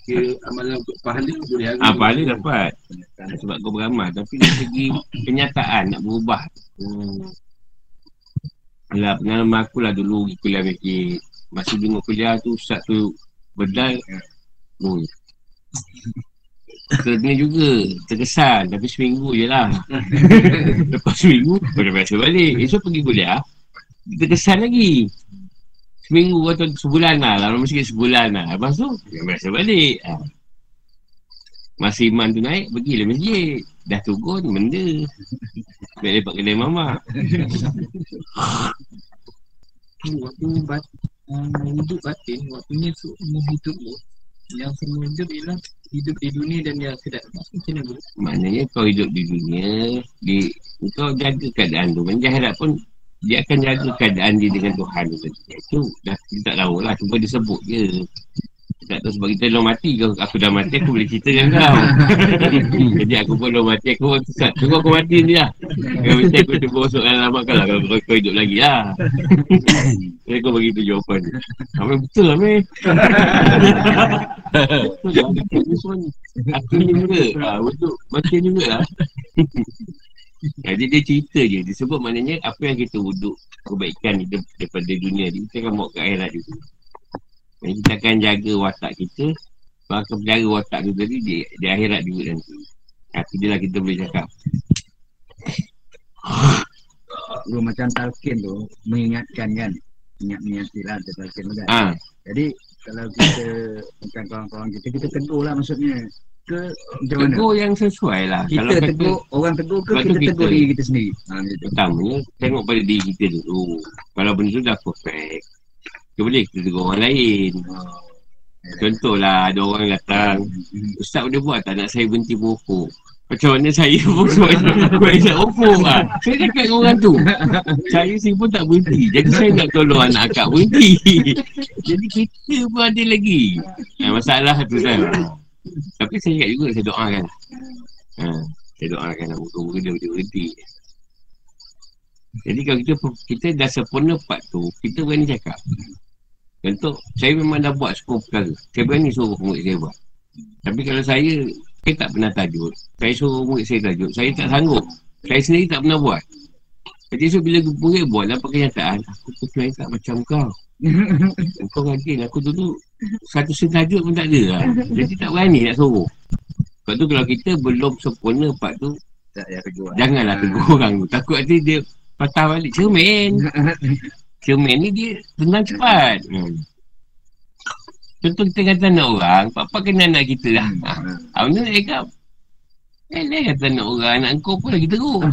Kira amalan untuk pahala boleh hari Ah, pahala dapat. Sebab kau beramal. Tapi dari segi kenyataan nak berubah. Hmm. Alah, pengalaman aku lah dulu pergi kuliah masjid. Masa dengar kuliah tu, Ustaz tu bedal. Oh. Kena juga. Terkesan. Tapi seminggu je lah. [LAUGHS] Lepas seminggu, pada biasa balik. Esok pergi kuliah. Terkesan lagi. Seminggu atau sebulan lah. Lama sikit sebulan lah. Lepas tu, yang biasa balik. Ha. Masa iman tu naik, pergilah masjid. Dah turun, benda. Biar lepak kedai mamak. waktu bat, uh, hidup batin waktunya semua hidup ni yang semua hidup ialah hidup di dunia dan di akhirat macam mana? Maknanya kau hidup di dunia, di kau jaga keadaan tu. Akhirat pun, dia akan jaga keadaan dia dengan Tuhan. Tu. Itu dah kita tak tahu lah. Cuma dia sebut je. Tak tahu sebab kita dah mati kau Aku dah mati aku boleh cerita dengan kau. [LAUGHS] Jadi aku pun dah mati Aku pun sesat. Tunggu aku mati ni lah. Kau mesti aku cuba masuk dalam lama kau lah Kalau kau, kau hidup lagi lah. Jadi kau bagi tu jawapan. Amir betul lah Amir Betul lah [LAUGHS] ni Aku ni juga. Ha, Betul Mati juga lah Jadi dia cerita je. Dia sebut maknanya Apa yang kita wuduk Kebaikan kita daripada dunia ni Kita akan bawa ke akhirat juga. Dan kita akan jaga watak kita. Akan pelihara watak tu tadi di, di akhirat juga nanti. Ha, Itu je lah kita boleh cakap. [LAUGHS] Dulu macam talqin tu mengingatkan kan? Ingat-ingat lah tu talqin tu kan. ha, Jadi kalau kita macam kawan-kawan kita kita tegur lah maksudnya ke macam mana? Tegur yang sesuai lah Kita Kalau kata tegur orang tegur ke Sebab kita kita- tegur diri kita sendiri. Ha. Pertamanya Tengok pada diri kita dulu. Kalau benda tu dah perfect Kita boleh kita tegur orang lain. Contohlah ada orang datang Ustaz boleh buat tak nak saya berhenti merokok Macam mana saya [LAUGHS] pun Saya nak opok lah Saya cakap dengan orang tu Saya sendiri pun tak berhenti Jadi saya nak tolong anak akak berhenti. [LAUGHS] Jadi kita pun ada lagi. Ha, Masalah tu kan Tapi saya cakap juga Saya doakan. Ha, Saya doakan Moga-moga dia boleh berhenti. Jadi kalau kita Kita dah sempurna part tu Kita berani cakap. Contoh Saya memang dah buat 10 perkara Saya berani suruh murid saya buat. Tapi kalau saya Saya tak pernah tajuk. Saya suruh murid saya tajuk. Saya tak sanggup. Saya sendiri tak pernah buat. Jadi so bila murid buat Dapat kenyataan Aku tu sebenarnya tak macam kau. [LAUGHS] Kau rajin. Aku dulu Satu sen tajuk pun tak ada lah. Jadi tak berani nak suruh. Sebab tu kalau kita belum sempurna part tu Tak payah kerja Janganlah tegur orang. Tu Takut nanti dia Patah balik. Cermin. Cermin ni dia Tenang cepat. Hmm. Contoh kita kata anak orang Papa kena anak kita lah. Ha. Ni nak cakap Eh dia kata anak orang Anak kau pun lagi teruk.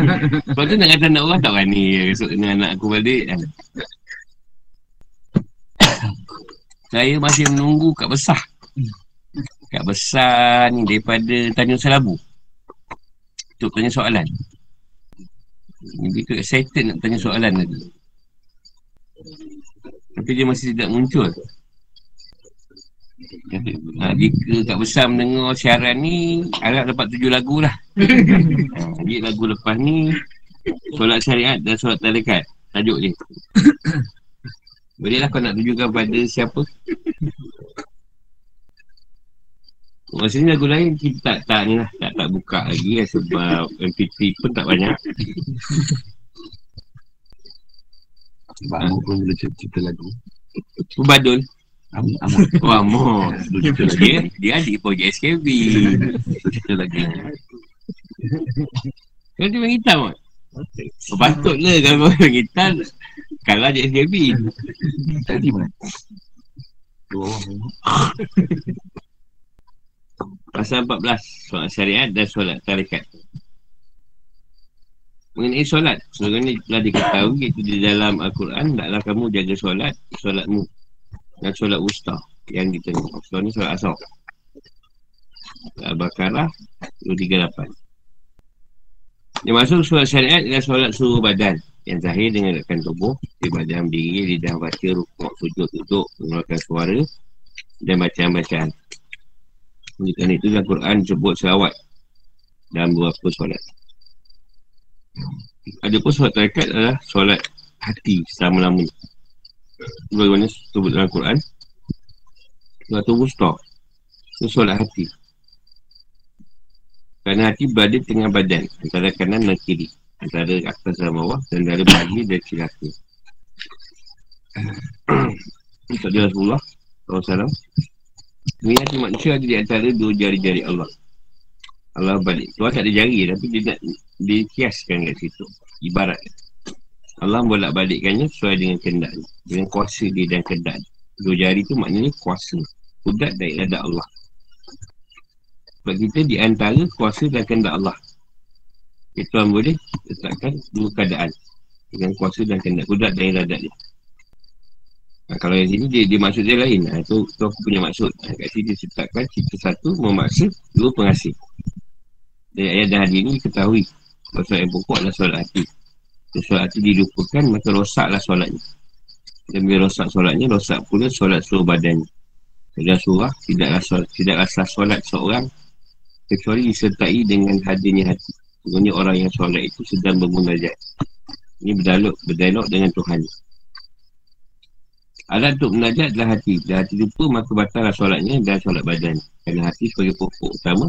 [LAUGHS] Lepas tu nak kata anak orang Tak berani. Besok kena anak aku balik. Saya masih menunggu kat besar. Kat besar ni Daripada Tanjung Selabu. Untuk tanya soalan. Dia tu excited nak tanya soalan tadi. Tapi dia masih tidak muncul. Ha, jika kat besar mendengar siaran ni Harap dapat tujuh lagu lah. [LAUGHS] Ha, Jadi lagu lepas ni Solat syariat dan solat tarikat. Tajuk dia [LAUGHS] Bolehlah kau nak tunjukkan pada siapa? Maksudnya lagu lain kita tak tak ni lah Tak tak buka lagi lah sebab MP3 pun tak banyak. Sebab aku pun boleh cerita lagu. Badul. Amun Oh Amor Dia, [LAUGHS] dia adik projek SKB Cerita lagi. Kau tu main gitar kot oh, Patutlah kalau kau main gitar Kalau adik SKB Tadi mana? Orang Pasal 14 Solat syariat dan solat tarikat. Mengenai solat Sebenarnya telah diketahui Itu di dalam Al-Quran Taklah kamu jaga solat Solatmu Dan solat wusta Yang kita ni Solat ni solat asal Al-Baqarah 238 Yang masuk solat syariat Adalah solat seluruh badan. Yang zahir dengan gerakan tubuh Di badan berdiri Lidah baca Rukuk sujud duduk Mengeluarkan suara Dan bacaan-bacaan. Kerana itu dalam Quran sebut selawat Dalam beberapa solat. Ada pun solat tarikat adalah solat hati selama-lamanya Bagaimana sebut dalam Quran? Solat tubuh stop. Itu solat hati Kerana hati berada tengah badan Antara kanan dan kiri. Antara atas dan bawah Dan dari bagi dan cilaka [CLEARS THROAT] Ustaz Rasulullah SAW Ini hati manusia ada di antara dua jari-jari Allah. Allah balik. Tuhan tak ada jari Tapi dia nak Dikiaskan kat situ. Ibarat. Allah bolak balikkannya Sesuai dengan kendak Dengan kuasa dia dan kendak Dua jari tu maknanya kuasa. Kudat dan iradat Allah Sebab kita di antara Kuasa dan kendak Allah okay, Tuhan boleh Letakkan dua keadaan Dengan kuasa dan kendak Kudat dan iradat dia Ha, kalau yang sini dia, dia maksud dia lain. Ha, itu, itu aku punya maksud. Ha, kat sini dia ciptakan cerita satu memaksa dua pengasih. Dan ayat dan hadis ini diketahui. Solat yang pokok adalah solat hati. Kalau solat hati dilupakan maka rosaklah solatnya. Dan bila rosak solatnya, rosak pula solat seluruh badannya. Tidak surah, tidaklah tidaklah solat seorang kecuali disertai dengan hadirnya hati. Sebenarnya orang yang solat itu sedang bermunajat. Ini berdialog, berdialog dengan Tuhan. Alat untuk menajat adalah hati. Bila hati lupa, maka batallah solatnya dan solat badan. Kerana hati sebagai pokok utama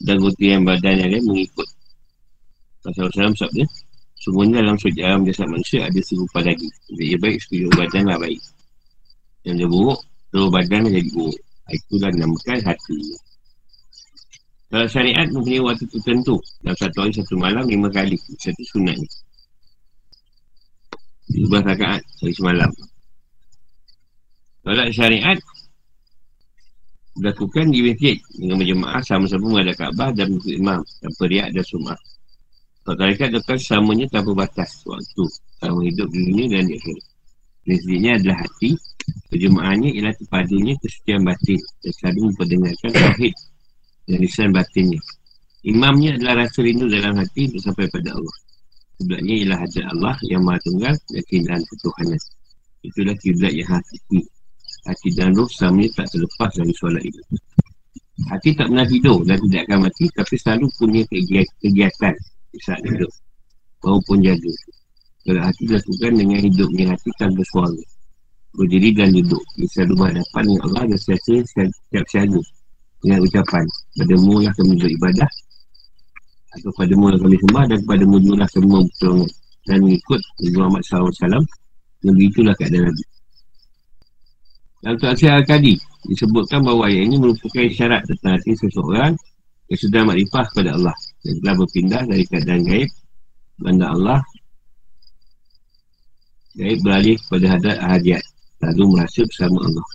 dan yang badan yang lain mengikut. Rasulullah SAW sabda, semuanya dalam sujud alam jasad manusia ada serupa lagi. Jadi ia baik, seluruh badanlah baik. Yang dia buruk, seluruh badan jadi buruk. Itulah dinamakan hati. Kalau syariat mempunyai waktu tertentu dalam satu hari, satu malam, lima kali. Satu sunatnya. Dua rakaat, hari semalam. Solat syariat dilakukan di masjid dengan berjemaah sama-sama menghadap Kaabah dan mengikut imam tanpa riak dan sumah. Solat tarikat dilakukan samanya tanpa batas waktu sama hidup di dunia dan di akhirat. Masjidnya adalah hati, berjemaahnya ialah terpadunya kesucian batin dan selalu memperdengarkan tauhid dan lisan batinnya. Imamnya adalah rasa rindu dalam hati untuk sampai pada Allah. Kiblatnya ialah hajat Allah yang maha tunggal dan keindahan ketuhanan. Itulah kiblat yang hakiki. Hati dan roh selamanya tak terlepas dari solat itu. Hati tak pernah tidur dan tidak akan mati tapi selalu punya kegiatan, di saat hidup. Maupun jaga. Kalau hati dilakukan dengan hidupnya hati tanpa suara. Berdiri dan duduk. Dia selalu berhadapan dengan Allah dan siasa setiap siaga. Dengan ucapan. Padamu lah kami beribadah. Atau padamu lah kami sembah dan padamu juga lah semua pertolongan. Dan mengikut Nabi Muhammad SAW. Dan begitulah keadaan Nabi. Dalam Tuan Al-Qadi disebutkan bahawa ayat ini merupakan syarat tentang hati seseorang yang sudah makrifah kepada Allah dan telah berpindah dari keadaan gaib benda Allah gaib beralih kepada hadat hadiat lalu merasa bersama Allah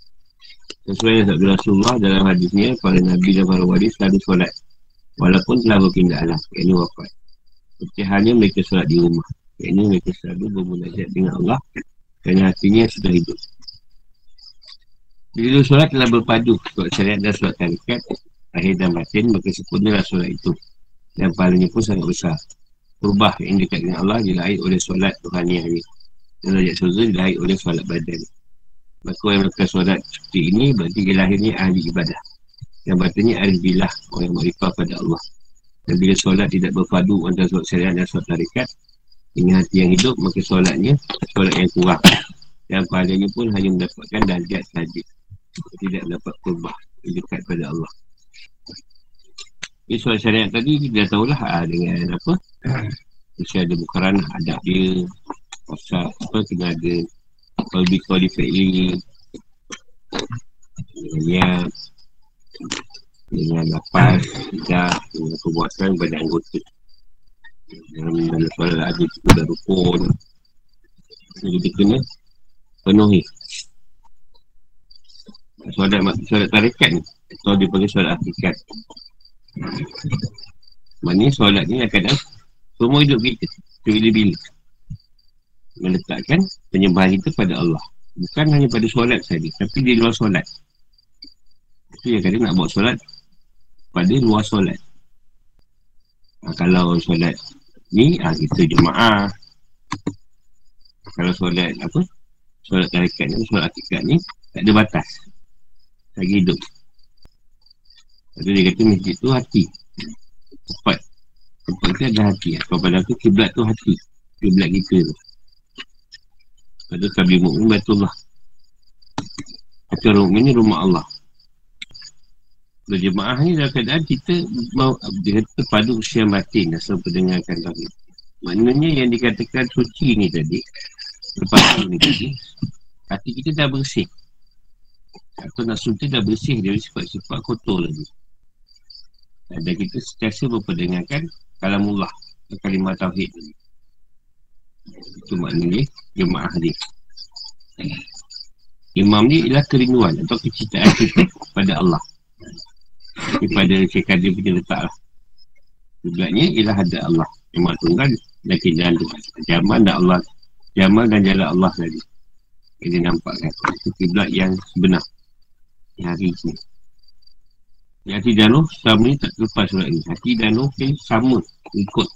sesuai yang sabda Rasulullah dalam hadisnya para Nabi dan para wali selalu solat. Walaupun telah berpindah alam ini wafat. Seperti halnya mereka solat di rumah. Ini mereka selalu bermunajat dengan Allah kerana hatinya sudah hidup. Bila solat telah berpadu Solat syariat dan solat tarikat Lahir dan batin Maka sempurnalah solat itu. Dan pahalanya pun sangat besar. Turbah yang dekat dengan Allah Dilahir oleh solat Tuhan yang ini. Dan rajat surga dilahir oleh solat badan Maka yang melakukan solat seperti ini Berarti dia lahirnya ahli ibadah. Yang batinnya ahli bilah Orang makrifah pada Allah. Dan bila solat tidak berpadu Antara solat syariat dan solat tarikat Dengan hati yang hidup Maka solatnya Solat yang kurang. Dan pahalanya pun hanya mendapatkan darjat sahaja tidak dapat kurbah dekat pada Allah. Ini soal syariat tadi kita dah tahulah ha, dengan apa? Mesti ada bukaran adab dia Pasal apa kena ada Qalbi Qalbi Fa'ili Dengan niat Dengan lapas Tidak Dengan perbuatan pada anggota. Dalam, dalam soal ada juga rukun. Jadi kita kena Penuhi. Solat solat tarikat ni. Atau dia panggil solat hakikat. Maknanya solat ni akan dah semua hidup kita. Bila-bila meletakkan penyembahan kita pada Allah. Bukan hanya pada solat saja tapi di luar solat. Itu yang kadang nak buat solat pada luar solat. Ha, kalau solat ni ha, kita jemaah. Kalau solat apa? Solat tarikat ni solat hakikat ni tak ada batas. Lagi hidup. Lepas dia kata masjid tu hati. Tempat Tempat tu ada hati. Kalau pada aku kiblat tu hati. Kiblat kita tu Tu Tabi Mu'min Batullah Kata rumah ni rumah Allah. Berjemaah ni dalam keadaan kita mau Dia kata padu usia batin Asal pendengarkan tadi Maknanya yang dikatakan suci ni tadi Lepas ni tadi Hati kita dah bersih. Atau nak suntik dah bersih dari sifat-sifat kotor lagi. Dan kita sentiasa berperdengarkan Kalamullah Kalimah Tauhid. ni Itu maknanya Jemaah ni Imam ni ialah kerinduan Atau kecintaan kita pada Allah. Daripada Syekh dia punya letak lah. Tugasnya ialah hadat Allah. Imam tunggal dan keindahan Tuhan Jamal dan Allah Jamal dan jalan Allah tadi. Ini nampakkan Itu kiblat yang sebenar hari ni Hati dan roh sama ni tak terlepas solat ni. Hati dan roh ni sama Ikut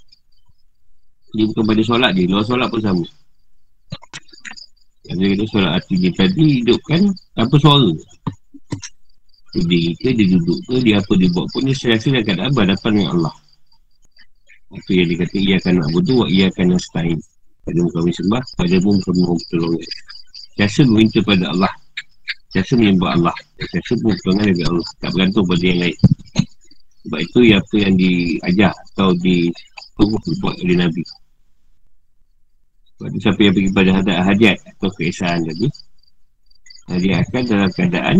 Dia bukan pada solat je. Luar solat pun sama. Dia kata solat hati dia tadi Hidupkan tanpa suara. Dia ke dia duduk ke Dia apa dia buat pun Dia serasa dia akan berhadapan dengan Allah. Itu yang dia kata Ia akan nak bodoh Ia akan nak setain Pada muka kami sembah Pada muka kami pertolongan Biasa meminta pada Allah. Biasa menyembah Allah. Biasa pun pertolongan dari Allah. Tak bergantung pada yang lain. Sebab itu yang apa yang diajar Atau dituruh buat oleh Nabi. Sebab itu siapa yang pergi pada hadat hadiat Atau keesaan tadi Dia akan dalam keadaan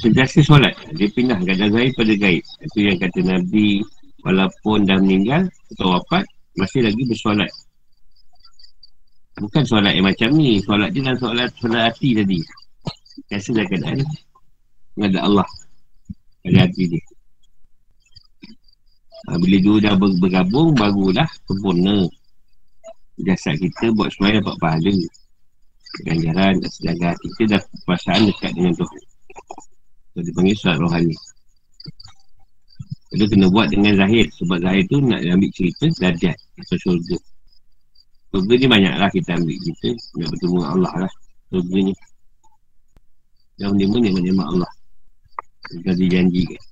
Sentiasa solat. Dia pindah keadaan gaib pada gaib. Itu yang kata Nabi Walaupun dah meninggal Atau wafat Masih lagi bersolat. Bukan solat yang macam ni. Solat dia dalam solat, solat hati tadi. Biasa dah keadaan Mengadak Allah. Pada hati dia ha, Bila dua dah ber- bergabung Barulah sempurna Jasad kita buat semuanya dapat pahala Ganjaran dan sedangkan kita dah perasaan dekat dengan Tuhan So dia panggil solat rohani Kita kena buat dengan zahir. Sebab zahir tu nak ambil cerita darjat atau syurga. Syurga ni banyak lah kita ambil cerita. Nak bertemu dengan Allah lah. Syurga ni. Yang ni mana mana Allah. Kita dijanjikan.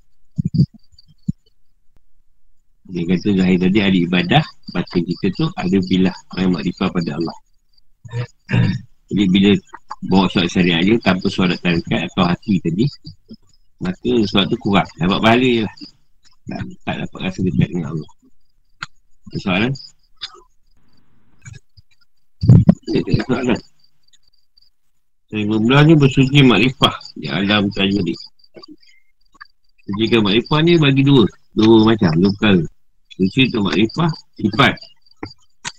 Dia kata zahir tadi ada ibadah. Batin kita tu ada bilah. Yang makrifah pada Allah. Jadi bila bawa surat syariah je tanpa surat tarikat atau hati tadi maka surat tu kurang. Dapat pahala je lah. Tak, tak dapat rasa dekat dengan Allah. Soalan? Saya tak ada soalan? Saya berbelah ni bersuci makrifah. Di alam saja ni Sucikan makrifah ni bagi dua. Dua macam, dua perkara Suci untuk makrifah, sifat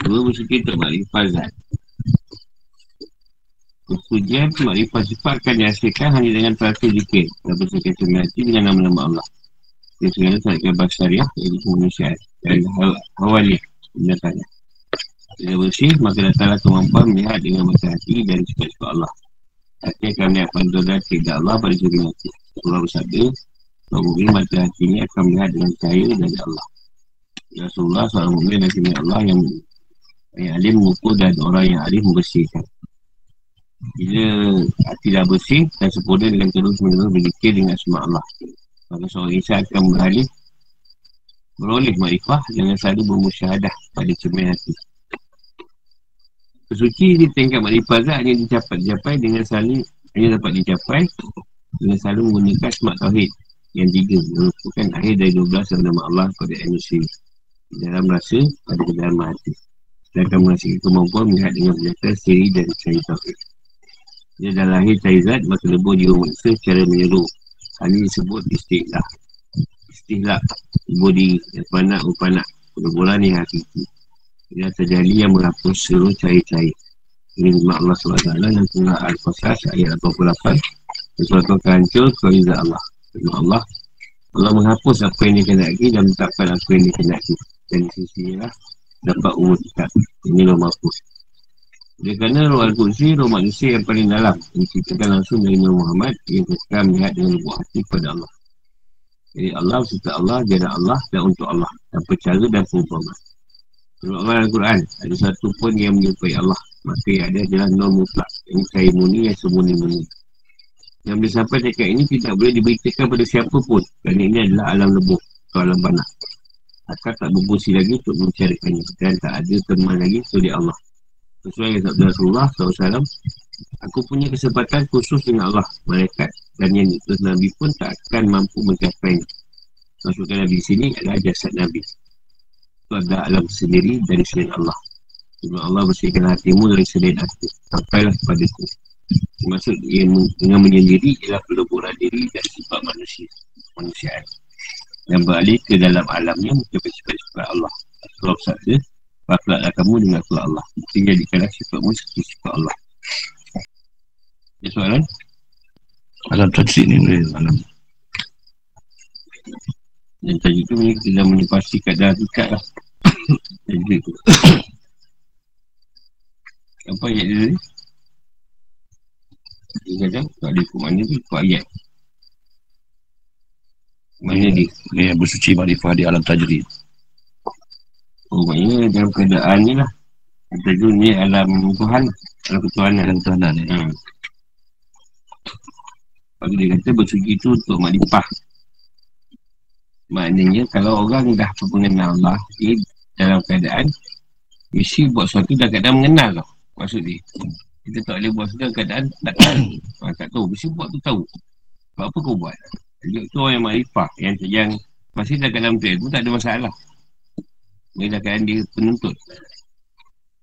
Dua bersuci untuk makrifah zat Kesujian makrifat sifat akan dihasilkan hanya dengan teratur zikir dan bersekatan hati dengan nama-nama Allah. Dia segala bahasa syariah iaitu kemanusiaan dan awalnya sebenarnya. Bila bersih, maka datanglah kemampuan melihat dengan mata hati dari sifat-sifat Allah. Hati akan melihat pandulan tidak Allah pada juri hati. Allah bersabda, bahawa mata hati ini akan melihat dengan cahaya dari Allah. Ya Rasulullah, seorang mu'min dan Allah yang yang alim mengukur dan orang yang alim membersihkan. Bila hati dah bersih dan sempurna dengan terus menerus berzikir dengan semua Allah. Maka seorang insan akan beralih beroleh makrifah dengan selalu bermusyahadah pada cermin hati. Kesuci di tingkat makrifah zat hanya dicapai, dengan selalu hanya dapat dicapai dengan selalu menggunakan semak tauhid yang tiga merupakan akhir dari 12 nama Allah pada manusia dalam rasa pada dalam hati. Dan akan menghasilkan kemampuan melihat dengan berjata siri dan tauhid. Dia dah lahir taizat maka lebur jiwa manusia secara menyeluruh. Hal ini disebut istilah. Istilah lebur di panak upanak perbulan yang hakiki dia terjadi yang menghapus seluruh cair-cair ini firman Allah SWT dan surah Al-Qasas ayat 88 sesuatu akan hancur kewajah Allah. Allah Allah menghapus apa yang dikenaki dan menetapkan apa yang dikenaki di sisi lah. Dapat kita ini lo mahfuz oleh kerana roh Al-Qudsi, roh manusia yang paling dalam. Diciptakan langsung dari Nabi Muhammad Yang kesukaan melihat dengan lubuk hati kepada Allah. Jadi Allah serta Allah, jana Allah dan untuk Allah. Tanpa cara dan perubahan. Allah Al-Quran. Ada satu pun yang menyerupai Allah. Maka yang ada adalah non mutlak. Yang kaya muni yang semuni-muni Yang boleh sampai dekat ini tidak boleh diberitakan pada siapa pun. Kerana ini adalah alam lebur Atau alam banak Akan tak berfungsi lagi untuk mencarikannya Dan tak ada teman lagi Kecuali Allah. Sesuai dengan sabda Rasulullah SAW Aku punya kesempatan khusus dengan Allah Malaikat dan yang itu Nabi pun tak akan mampu mencapai Maksudkan Nabi di sini adalah jasad Nabi. Itu adalah alam sendiri dari selain Allah. Sebab Allah bersihkan hatimu dari selain aku Sampailah kepada ku Maksud dengan menyendiri ialah peleburan diri dari sifat manusia Manusiaan Yang beralih ke dalam alamnya mencapai sifat-sifat Allah. Rasulullah bersabda Faklatlah kamu dengan akhlak Allah. Mesti jadikanlah sifatmu seperti sifat Allah. Ada soalan? Alam tajid ni Alam. Dan tajid tu kita dah menyepasi keadaan hakikat lah. [COUGHS] Tajid tu. Apa ayat dia tadi? Dia kata tak ada ikut mana tu ikut ayat Dia? Ni yang bersuci makrifah di alam tajrid Oh maknanya dalam keadaan ni lah tu ni alam Tuhan Alam ketuhanan Alam tuhanan ni Hmm. Lepas dia kata bersuci tu untuk makrifah. Maknanya kalau orang dah mengenal Allah, dia dalam keadaan mesti buat sesuatu dalam keadaan mengenal tau. Maksud dia. Kita tak boleh buat sesuatu dalam keadaan tak tahu. [COUGHS] Ha, tak tahu. Mesti buat tu tahu. Sebab apa kau buat? Jadi tu yang makrifah. Yang, yang masih dalam keadaan betul tu tak ada masalah. Dalam keadaan dia penuntut.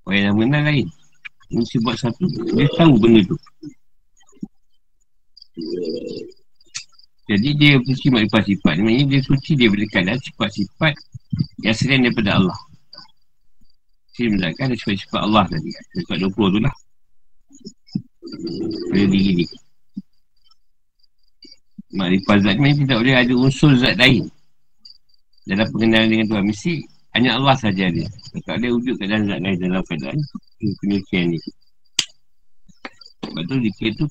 Orang yang mengenal lain. Mesti buat satu. Dia tahu benda tu. Jadi dia suci makrifat sifat Maksudnya dia suci dia berdekatan sifat-sifat Yang selain daripada Allah Saya ada sifat-sifat Allah tadi Sifat 20 tu lah Pada diri dia Makrifat zat ni tidak boleh ada unsur zat lain. Dalam pengenalan dengan Tuhan Mesti hanya Allah saja dia Tak ada wujud keadaan zat lain dalam keadaan Penyucian ni. Sebab tu zikir tu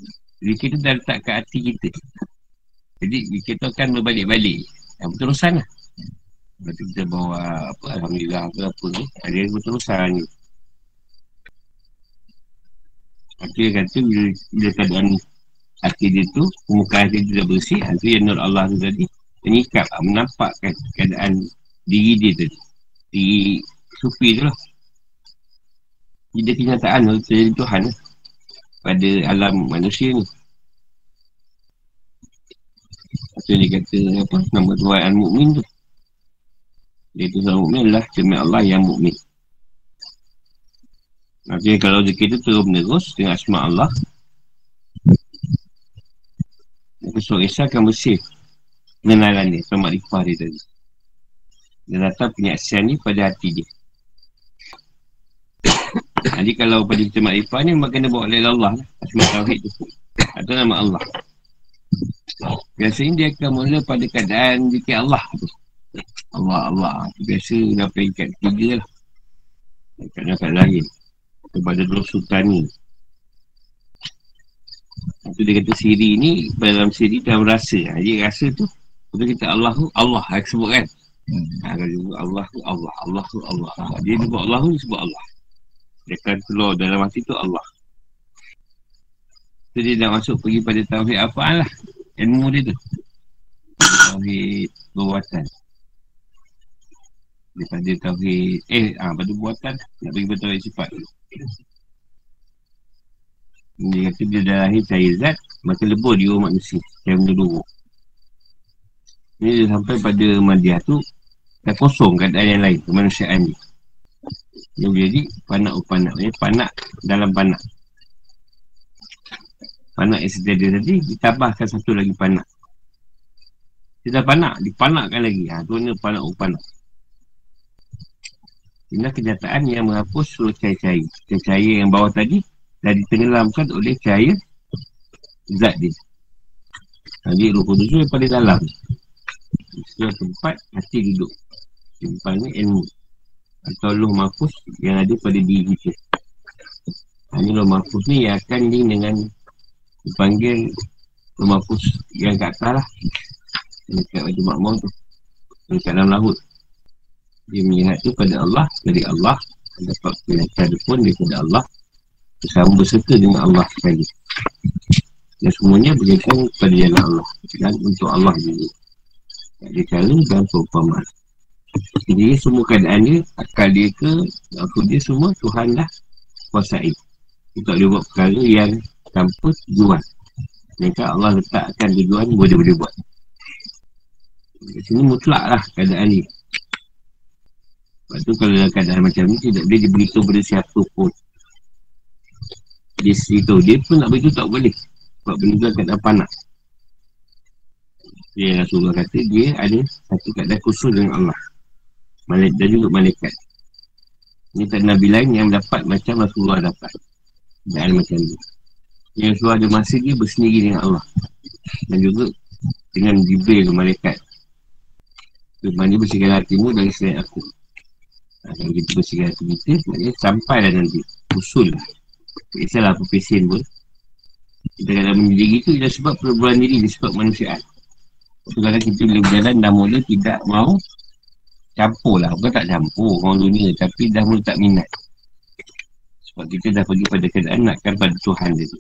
Zikir tu dah letak kat hati kita. Jadi zikir tu akan berbalik-balik. Yang berterusan lah. Lepas tu kita bawa apa Alhamdulillah ke apa ni Ada yang berterusan ni. Dia kata bila, bila keadaan hati dia tu Permukaan hati dia dah bersih Hati yang Nur Allah tu tadi Menyikap, menampakkan keadaan diri dia tadi. Diri sufi tu lah. Dia kenyataan tu Jadi Tuhan lah. Pada alam manusia ni. Itu dia kata apa Nama Tuhan Al-Mu'min tu? Dia tu Tuhan Al-Mu'min adalah Cermin Allah yang mu'min Artinya kalau zikir tu terus menerus Dengan asma Allah Surah Isa akan bersih Pengenalan dia Sama makrifah dia tadi. Dan datang penyaksian ni pada hati dia. [COUGHS] Jadi kalau pada kita makrifah ni Maka kena bawa lain Allah lah. Asma Tauhid tu. Atau nama Allah. Biasanya dia akan mula pada keadaan zikir Allah tu. Allah, Allah. Biasa dah peringkat tiga lah. Dekat-dekat lain. Kepada dua sultani Itu dia kata siri ni Dalam siri dalam rasa. Jadi rasa tu Kita kita Allah tu Allah yang sebut kan? Hmm. ha, Kalau dia sebut Allah tu Allah Allah tu Allah. Ha, Dia sebut Allah tu dia sebut Allah. Dia akan keluar dalam hati tu Allah. So dia dah masuk pergi pada tauhid apa lah Ilmu dia tu. Tauhid perbuatan. Daripada tauhid Eh, ah, pada buatan Nak pergi pada tauhid sifat tu Dia kata dia dah lahir cahaya zat Maka lebur dia manusia. Benda dua Ini dia sampai pada madiah tu Dah kosong keadaan yang lain Kemanusiaan ni Dia jadi panak upanak Maksudnya panak dalam panak. Panak yang sedia dia tadi Ditambahkan satu lagi panak. Dia dah panak Dipanakkan lagi. Ha, Tu ni panak upanak Inilah kenyataan yang menghapus seluruh cahaya-cahaya. Cahaya yang bawah tadi Dah ditenggelamkan oleh cahaya Zat dia Jadi ruh kudus tu daripada dalam. Setelah tempat hati duduk. Ni ilmu. Atau luh mahfuz yang ada pada diri kita. Hanya luh mahfuz ni yang akan link dengan Dipanggil luh mahfuz yang kat atas lah. Dekat baju makmur tu. Dekat dalam laut dia melihat tu pada Allah. Dari Allah. Dapat penyaksian pun daripada Allah bersama berserta dengan Allah sekali dan semuanya berkaitan pada jalan Allah dan untuk Allah juga. Tak ada cara dan perumpamaan. Jadi semua keadaan dia akal dia ke apa dia semua Tuhan dah kuasai. Dia tak boleh buat perkara yang tanpa tujuan. Mereka Allah letakkan tujuan boleh boleh buat. Kat sini mutlak lah keadaan ni. Lepas tu kalau dalam keadaan macam ni Tidak boleh diberitahu pada siapa pun Dia cerita Dia pun nak beritahu tak boleh. Sebab benda tu keadaan panak Dia Rasulullah kata Dia ada satu keadaan khusus dengan Allah. Malaikat dan juga malaikat. Ini tak Nabi lain yang dapat Macam Rasulullah dapat. Dan macam ni. Yang Rasulullah ada masa dia bersendiri dengan Allah. Dan juga Dengan Jibril malaikat. Mana bersihkan hatimu dari selain aku. Ha, Kalau kita bersihkan hati kita Maknanya sampai dah nanti. Usul lah Tak kisahlah apa pesen pun. Kita kadang menjadi gitu Ialah sebab perburuan diri Dia sebab manusiaan. So kadang kita bila berjalan Dah mula tidak mau Campur lah. Bukan tak campur Orang dunia Tapi dah mula tak minat. Sebab kita dah pergi pada keadaan Nakkan pada Tuhan dia tu.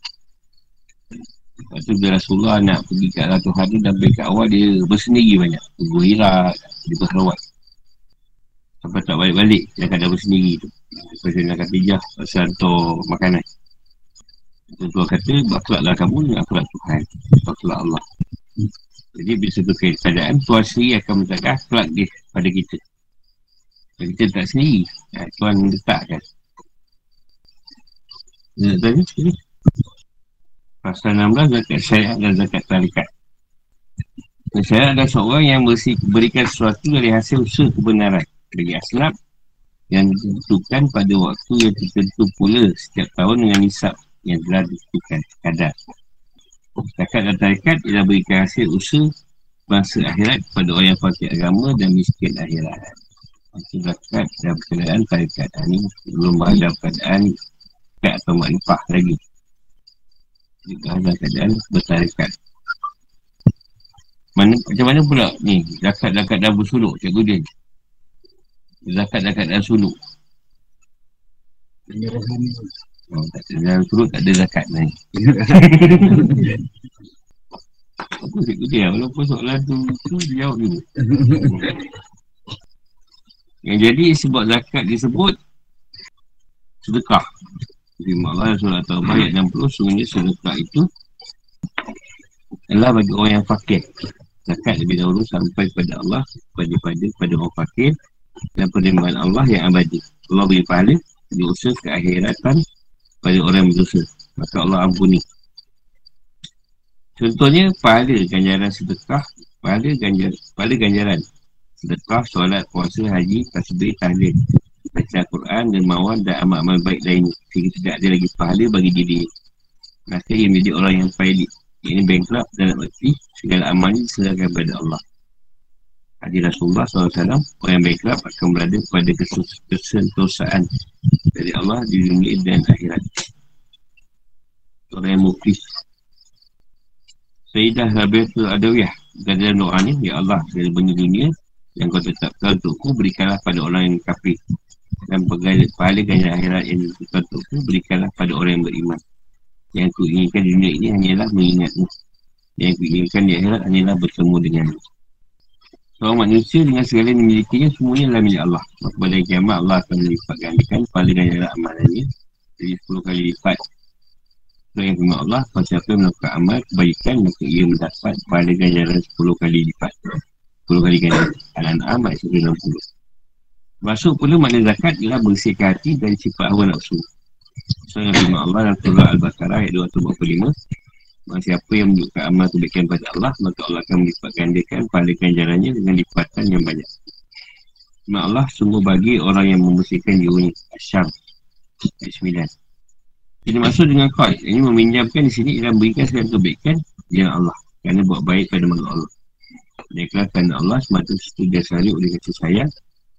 Lepas tu bila Rasulullah nak pergi ke arah Tuhan tu Dan kat awal dia bersendiri banyak. Dia berak Dia berkhawat. Sampai tak balik-balik Yang kadang bersendiri tu. Lepas dia nak kata jah Pasal hantar makanan Tuhan kata Akhlaklah kamu dengan akhlak Tuhan. Akhlak Allah. Jadi bila satu keadaan Tuhan sendiri akan menetapkan akhlak dia pada kita. Dan kita tak sendiri ya, Tuhan letakkan Nak tanya sini Pasal 16 Zakat syariat dan zakat tarikat. Syariat adalah seorang yang berikan sesuatu dari hasil usaha kebenaran. Bagi asnaf yang ditentukan pada waktu yang tertentu pula setiap tahun dengan nisab yang telah ditentukan kadar. Zakat dan tarikat ialah berikan hasil usaha bangsa akhirat kepada orang yang fakir agama dan miskin akhirat. Itu zakat dan keadaan tarikat. Ini belum ada keadaan zakat atau makrifah lagi. Juga ada keadaan bertarikat. Mana, macam mana pula ni zakat-zakat dah bersuluk cikgu dia Zakat-zakat dan suluk. Oh, tak dalam suluk tak ada zakat ni. Aku cikgu dia, walaupun soalan tu, tu dia jawab dulu. Yang jadi sebab zakat disebut sedekah. Firman Allah surah Taubah ayat 60 sungguhnya sedekah itu adalah bagi orang yang fakir. Zakat lebih dahulu sampai kepada Allah pada pada pada orang fakir dan penerimaan Allah yang abadi. Allah beri pahala di usaha keakhiratan pada orang berdosa. Maka Allah ampuni. Contohnya pahala ganjaran sedekah, pahala ganjaran, pahala ganjaran sedekah, solat, puasa, haji, tasbih, tahlil, baca Al-Quran, dermawan dan amal-amal baik lainnya. Sehingga tidak ada lagi pahala bagi diri. Maka ia menjadi orang yang pailik. Ini bankrupt dalam arti segala amalnya diserahkan kepada Allah. Hadis Rasulullah SAW, orang yang bankrupt akan berada pada kesentosaan dari Allah di dunia dan akhirat. Orang yang muflis. Sayyidah Rabiatul Adawiyah dalam doa ni, Ya Allah, segala benda dunia yang kau tetapkan untukku, berikanlah pada orang yang kafir. Dan pahala, pahala ganjar akhirat yang ditetapkan untukku, berikanlah pada orang yang beriman. Yang aku inginkan dunia ini hanyalah mengingatmu. Yang aku inginkan di akhirat hanyalah bertemu denganmu. Seorang manusia dengan segala yang dimilikinya semuanya adalah milik Allah. Maka pada kiamat Allah akan melipat gandakan pahala ganjaran amalannya jadi 10 kali lipat. So yang Allah, kalau siapa yang melakukan amal kebaikan maka ia mendapat pahala ganjaran 10 kali lipat. 10 kali ganjaran. Al-An'am ayat 160. Masuk pula makna zakat ialah bersihkan hati dari sifat hawa nafsu. So yang Allah dalam surah Al-Baqarah ayat 245 Maka siapa yang menunjukkan amal kebaikan pada Allah Maka Allah akan melipat gandakan pahala ganjarannya dengan lipatan yang banyak. Firman Allah sungguh bagi orang yang membersihkan dirinya. Asyam. 9 Ini maksud dengan koi Ini meminjamkan di sini ialah memberikan segala kebaikan Dengan Allah. Kerana buat baik pada makhluk Allah. Mereka kerana Allah semata dia sehari oleh kasih sayang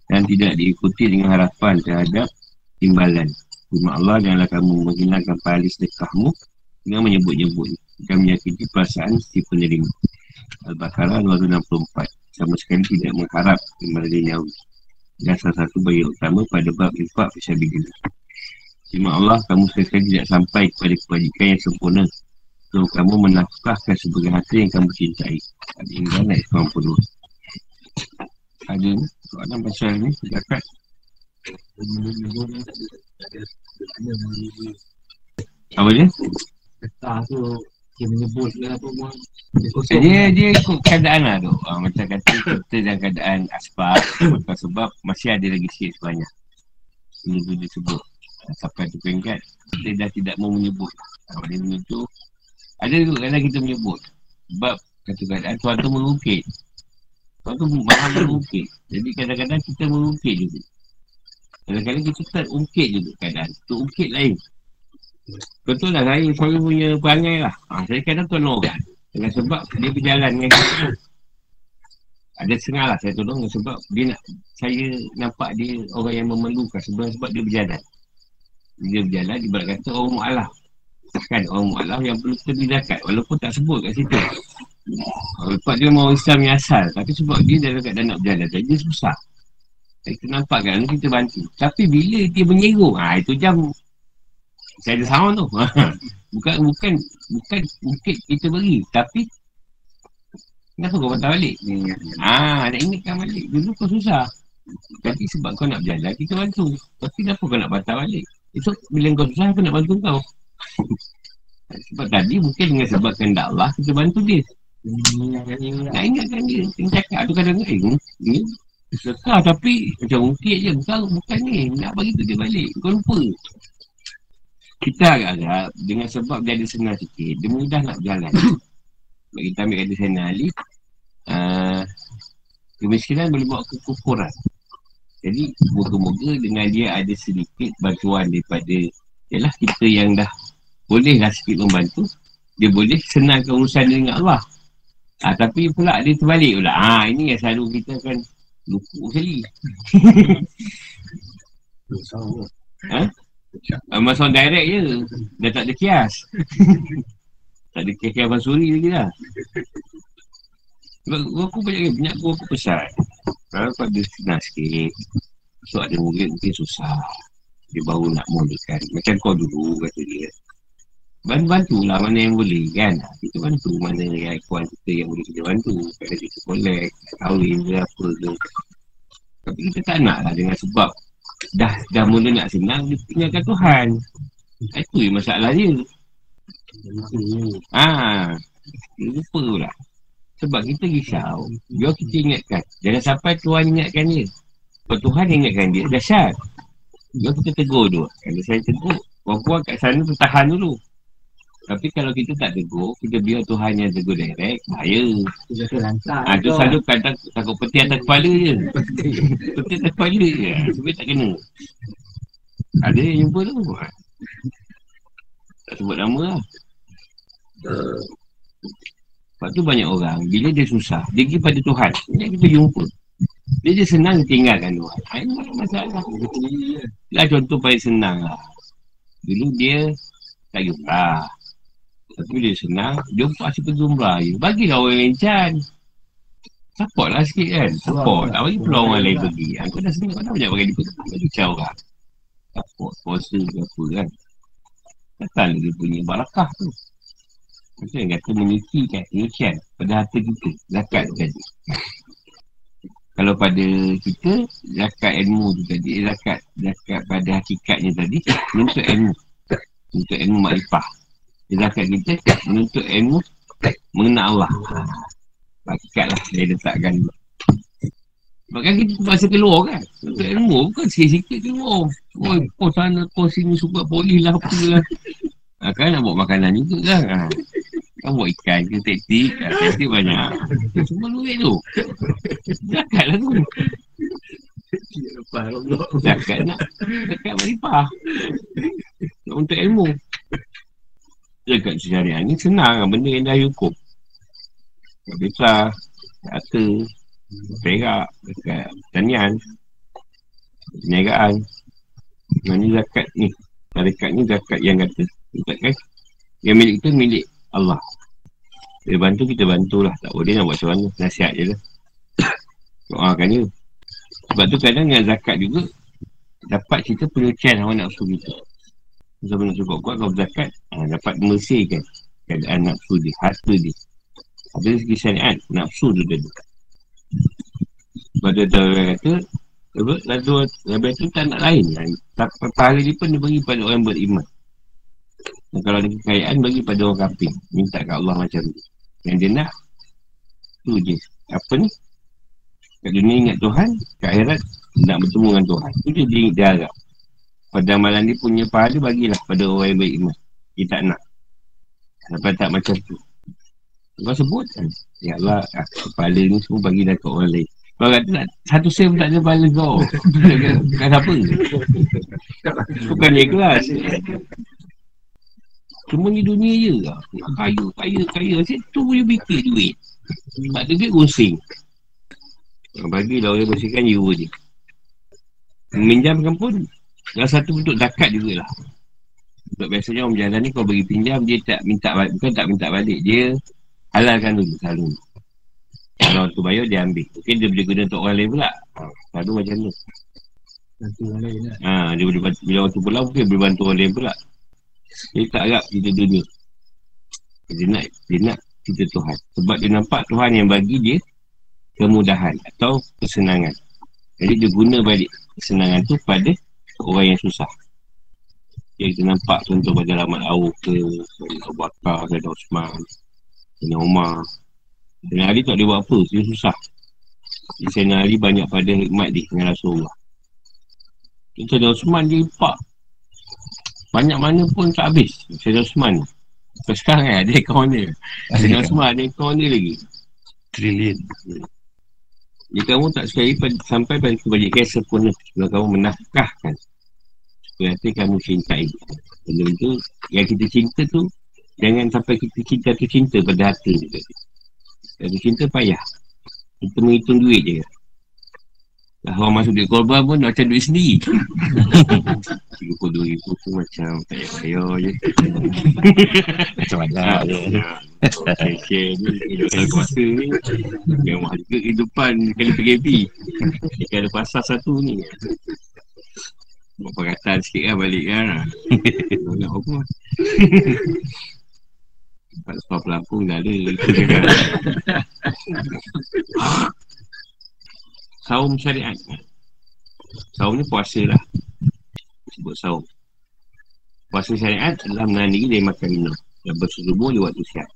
Dan tidak diikuti dengan harapan terhadap timbalan. Firman Allah janganlah kamu menghilangkan pahala sedekahmu dengan menyebut-nyebut dan menyakiti perasaan si penerima. Al-Baqarah 264 sama sekali tidak mengharap timbalan duniawi. Dan salah satu bagi utama pada bab infak fisabilillah. Firman Allah kamu sekali tidak sampai kepada kebajikan yang sempurna So kamu menafkahkan sebagai harta yang kamu cintai Ada Imran ayat 90 Ada soalan pasal ni Zakat Apa dia? Ketah tu Dia menyebut ke apa pun Dia Eh, Dia dia ikut keadaan lah tu. Ha, macam kata kita dalam keadaan asbab bukan sebab masih ada lagi sikit sebanyak. Ini tu dia sebut. Sampai tu peringkat kita dah tidak mau menyebut. Ha, dia punya tu ada tu kadang kita menyebut. Sebab kata keadaan tuan tu mengukit. Tuan tu maha mengukit. Jadi kadang-kadang kita mengukit juga. Kadang-kadang kita terungkit juga keadaan. Terungkit lain. Betul lah saya selalu punya perangai lah. Ha, saya kadang tolong orang. Dengan sebab dia berjalan dengan kita. Ada setengah lah saya tolong sebab dia nak saya nampak dia orang yang memerlukan sebab sebab dia berjalan. Dia berjalan ibarat kata orang mu'alaf. Kan orang mu'alaf yang perlu kita walaupun tak sebut kat situ. Lepas dia mau Islam yang asal tapi sebab dia dalam keadaan nak berjalan jadi dia susah. Kita nampak kan kita bantu. Tapi bila dia menyerung, ah itu jam saya ada sound tu. [LAUGHS] bukan bukan bukan mungkin kita beri tapi kenapa kau patah balik? Ah, nak ingatkan balik. Dulu kau susah. Tapi sebab kau nak berjalan, kita bantu. Tapi kenapa kau nak patah balik? Esok bila kau susah, aku nak bantu kau. [LAUGHS] sebab tadi mungkin dengan sebab kehendak Allah, kita bantu dia. Nak ingatkan dia. Dia cakap tu kadang-kadang, eh, Sedekah tapi macam ungkit je. Bukan, bukan ni. Nak bagi tu dia balik. Kau lupa. Kita agak-agak dengan sebab dia ada senang sikit, dia mudah nak berjalan. Sebab [COUGHS] kita ambil kata Sayyidina Ali, uh, kemiskinan boleh bawa kekufuran. Jadi, moga-moga dengan dia ada sedikit bantuan daripada Yalah kita yang dah boleh lah sikit membantu Dia boleh senangkan urusan dia dengan Allah ha, Tapi pula dia terbalik pula ha, Ini yang selalu kita kan lupa sekali [LAUGHS] ha? Uh, Masuk direct je Dah tak ada kias [LAUGHS] Tak ada kias kias Suri lagi dah Sebab guru aku banyak banyak guru aku pesan Kalau kau ada senang sikit So ada murid mungkin susah. Dia baru nak mulakan. Macam kau dulu kata dia. Bantu-bantu lah mana yang boleh kan. Kita bantu mana yang kawan kita yang boleh kita bantu. Kalau kita collect, kahwin ke apa ke. Tapi kita tak nak lah dengan sebab dah dah mula nak senang, dia tinggalkan Tuhan. Itu je masalah dia. Ah, dia lupa pula. Sebab kita risau, biar kita ingatkan. Jangan sampai Tuhan ingatkan dia. Kalau Tuhan ingatkan dia, dahsyat. Biar kita tegur tu. Kalau saya tegur, puan-puan kat sana tu tahan dulu. Tapi kalau kita tak tegur, kita biar Tuhan yang tegur direct, bahaya. Kita terlantar. Ah, tu selalu kadang takut peti atas kepala je. peti atas kepala je. Sebab tak kena. Ada yang jumpa tu. Ah. Tak sebut nama lah. Sebab tu banyak orang, bila dia susah, dia pergi pada Tuhan. Dia kita jumpa. Dia dia senang tinggalkan Tuhan. Ha, ini tak masalah. Lah contoh paling senang lah. Dulu dia tak jumpa. Tapi dia senang, jumpa si pejumpa je. Bagilah orang lain can. Support lah sikit kan. Support. Tak bagi peluang orang lain pergi. Aku dah senang, dah banyak bagi dia pergi. Bagi cara orang. Support, puasa ke apa kan. Takkan dia punya barakah tu. Macam yang kata menyucikan, penyucian pada harta kita. Zakat tadi. Kalau pada kita, zakat ilmu tu tadi, eh, zakat, zakat pada hakikatnya tadi, menuntut ilmu. Menuntut ilmu makrifah. Zakat kita, menuntut ilmu mengenal Allah. Hakikat lah, dia letakkan dulu. Kan kita terpaksa keluar kan. Menuntut ilmu, bukan sikit-sikit keluar. Oh, kau sana, kau sini, suka polis lah, apa lah. Ha, kan nak buat makanan juga kan. Ha. Kan buat ikan ke tekstik. Ha, tekstik banyak. Semua duit tu. Zakat lah tu. Zakat nak. Zakat. Nak untuk ilmu. Zakat syariah ni senang. Benda yang dah hukum. Zakat besar. Harta. Perak. Zakat pertanian. Perniagaan. Mana zakat ni. Zakat ni zakat yang kata. Zakat yang milik kita milik Allah. Dia bantu, kita bantulah. Tak boleh nak buat macam mana. Nasihat je lah. [COUGHS] Doakan je. Sebab tu kadang dengan zakat juga, dapat kita penyucian hawa nafsu kita. Sebab nafsu kuat-kuat, kalau zakat, ha, dapat membersihkan keadaan nafsu dia, harta dia. Ada segi syariat, nafsu tu tadi. Sebab tu ada orang kata, Nabi tu tak nak lain. Tak, pahala dia pun dia bagi pada orang beriman. Dan kalau ada kekayaan bagi pada orang kafir. Minta kat Allah macam tu. Yang dia nak tu je. Apa ni? Kat dunia ingat Tuhan, kat akhirat nak bertemu dengan Tuhan. Tu je dia, dia harap. Pada amalan dia punya pahala bagilah pada orang yang beriman. Dia tak nak. Sampai tak macam tu. Kau sebut kan? Ya Allah, ah, kepala ni semua bagi dah kat orang lain. Kau kata tak, satu sen pun tak ada kepala kau. [LAUGHS] Kat siapa? Bukan dia kelas. Cuma ni dunia je lah. Kaya, kaya, kaya. Macam tu boleh fikir duit. Tak ada duit gosing. Bagilah orang bersihkan jiwa je. Meminjamkan pun Salah satu bentuk zakat jugalah. Sebab biasanya orang berjalan ni kalau bagi pinjam dia tak minta balik. Bukan tak minta balik. Dia halalkan dulu selalu. Kalau tu bayar dia ambil. Mungkin dia boleh guna untuk orang lain pula. Selalu macam tu. Bantu orang lain lah. Ha, dia boleh bantu, bila orang tu pulang mungkin boleh bantu orang lain pula. Dia tak harap kita dunia. Dia nak, dia nak kita Tuhan. Sebab dia nampak Tuhan yang bagi dia kemudahan atau kesenangan. Jadi dia guna balik kesenangan tu pada orang yang susah. Yang kita nampak contoh pada Rahmat Awuf ke, Abu Bakar, Zaidah Osman, Sayyidina Umar. Sayyidina Ali tak boleh buat apa, dia susah. Jadi Sayyidina Ali banyak pada hikmat dia dengan Rasulullah. Sayyidina Osman dia impak. Banyak mana pun tak habis. Sayyidina Osman ni. Sampai sekarang kan ada akaun dia. Sayyidina Osman ada akaun dia lagi. Trilion. Jadi kamu tak sekali sampai pada kebajikan sempurna. Kalau kamu menafkahkan Berarti kamu cintai. Benda tu Yang kita cinta tu Jangan sampai kita cinta tu cinta pada hati Kalau cinta payah. Kita menghitung duit je Lah orang masuk duit korban pun macam duit sendiri 32 ribu tu macam tak payah je. Macam mana. Share-share ni, dalam kuasa ni. Yang mahal juga kehidupan kali PKP. Jika ada pasar satu ni. Buat perkataan sikit kan balik kan. Nak apa? Empat sepuluh pelampung dah ada. Saum syariat. Saum ni puasa lah. Sebut saum. Puasa syariat adalah menahan diri dari makan minum. Dan bersubuh di waktu siap.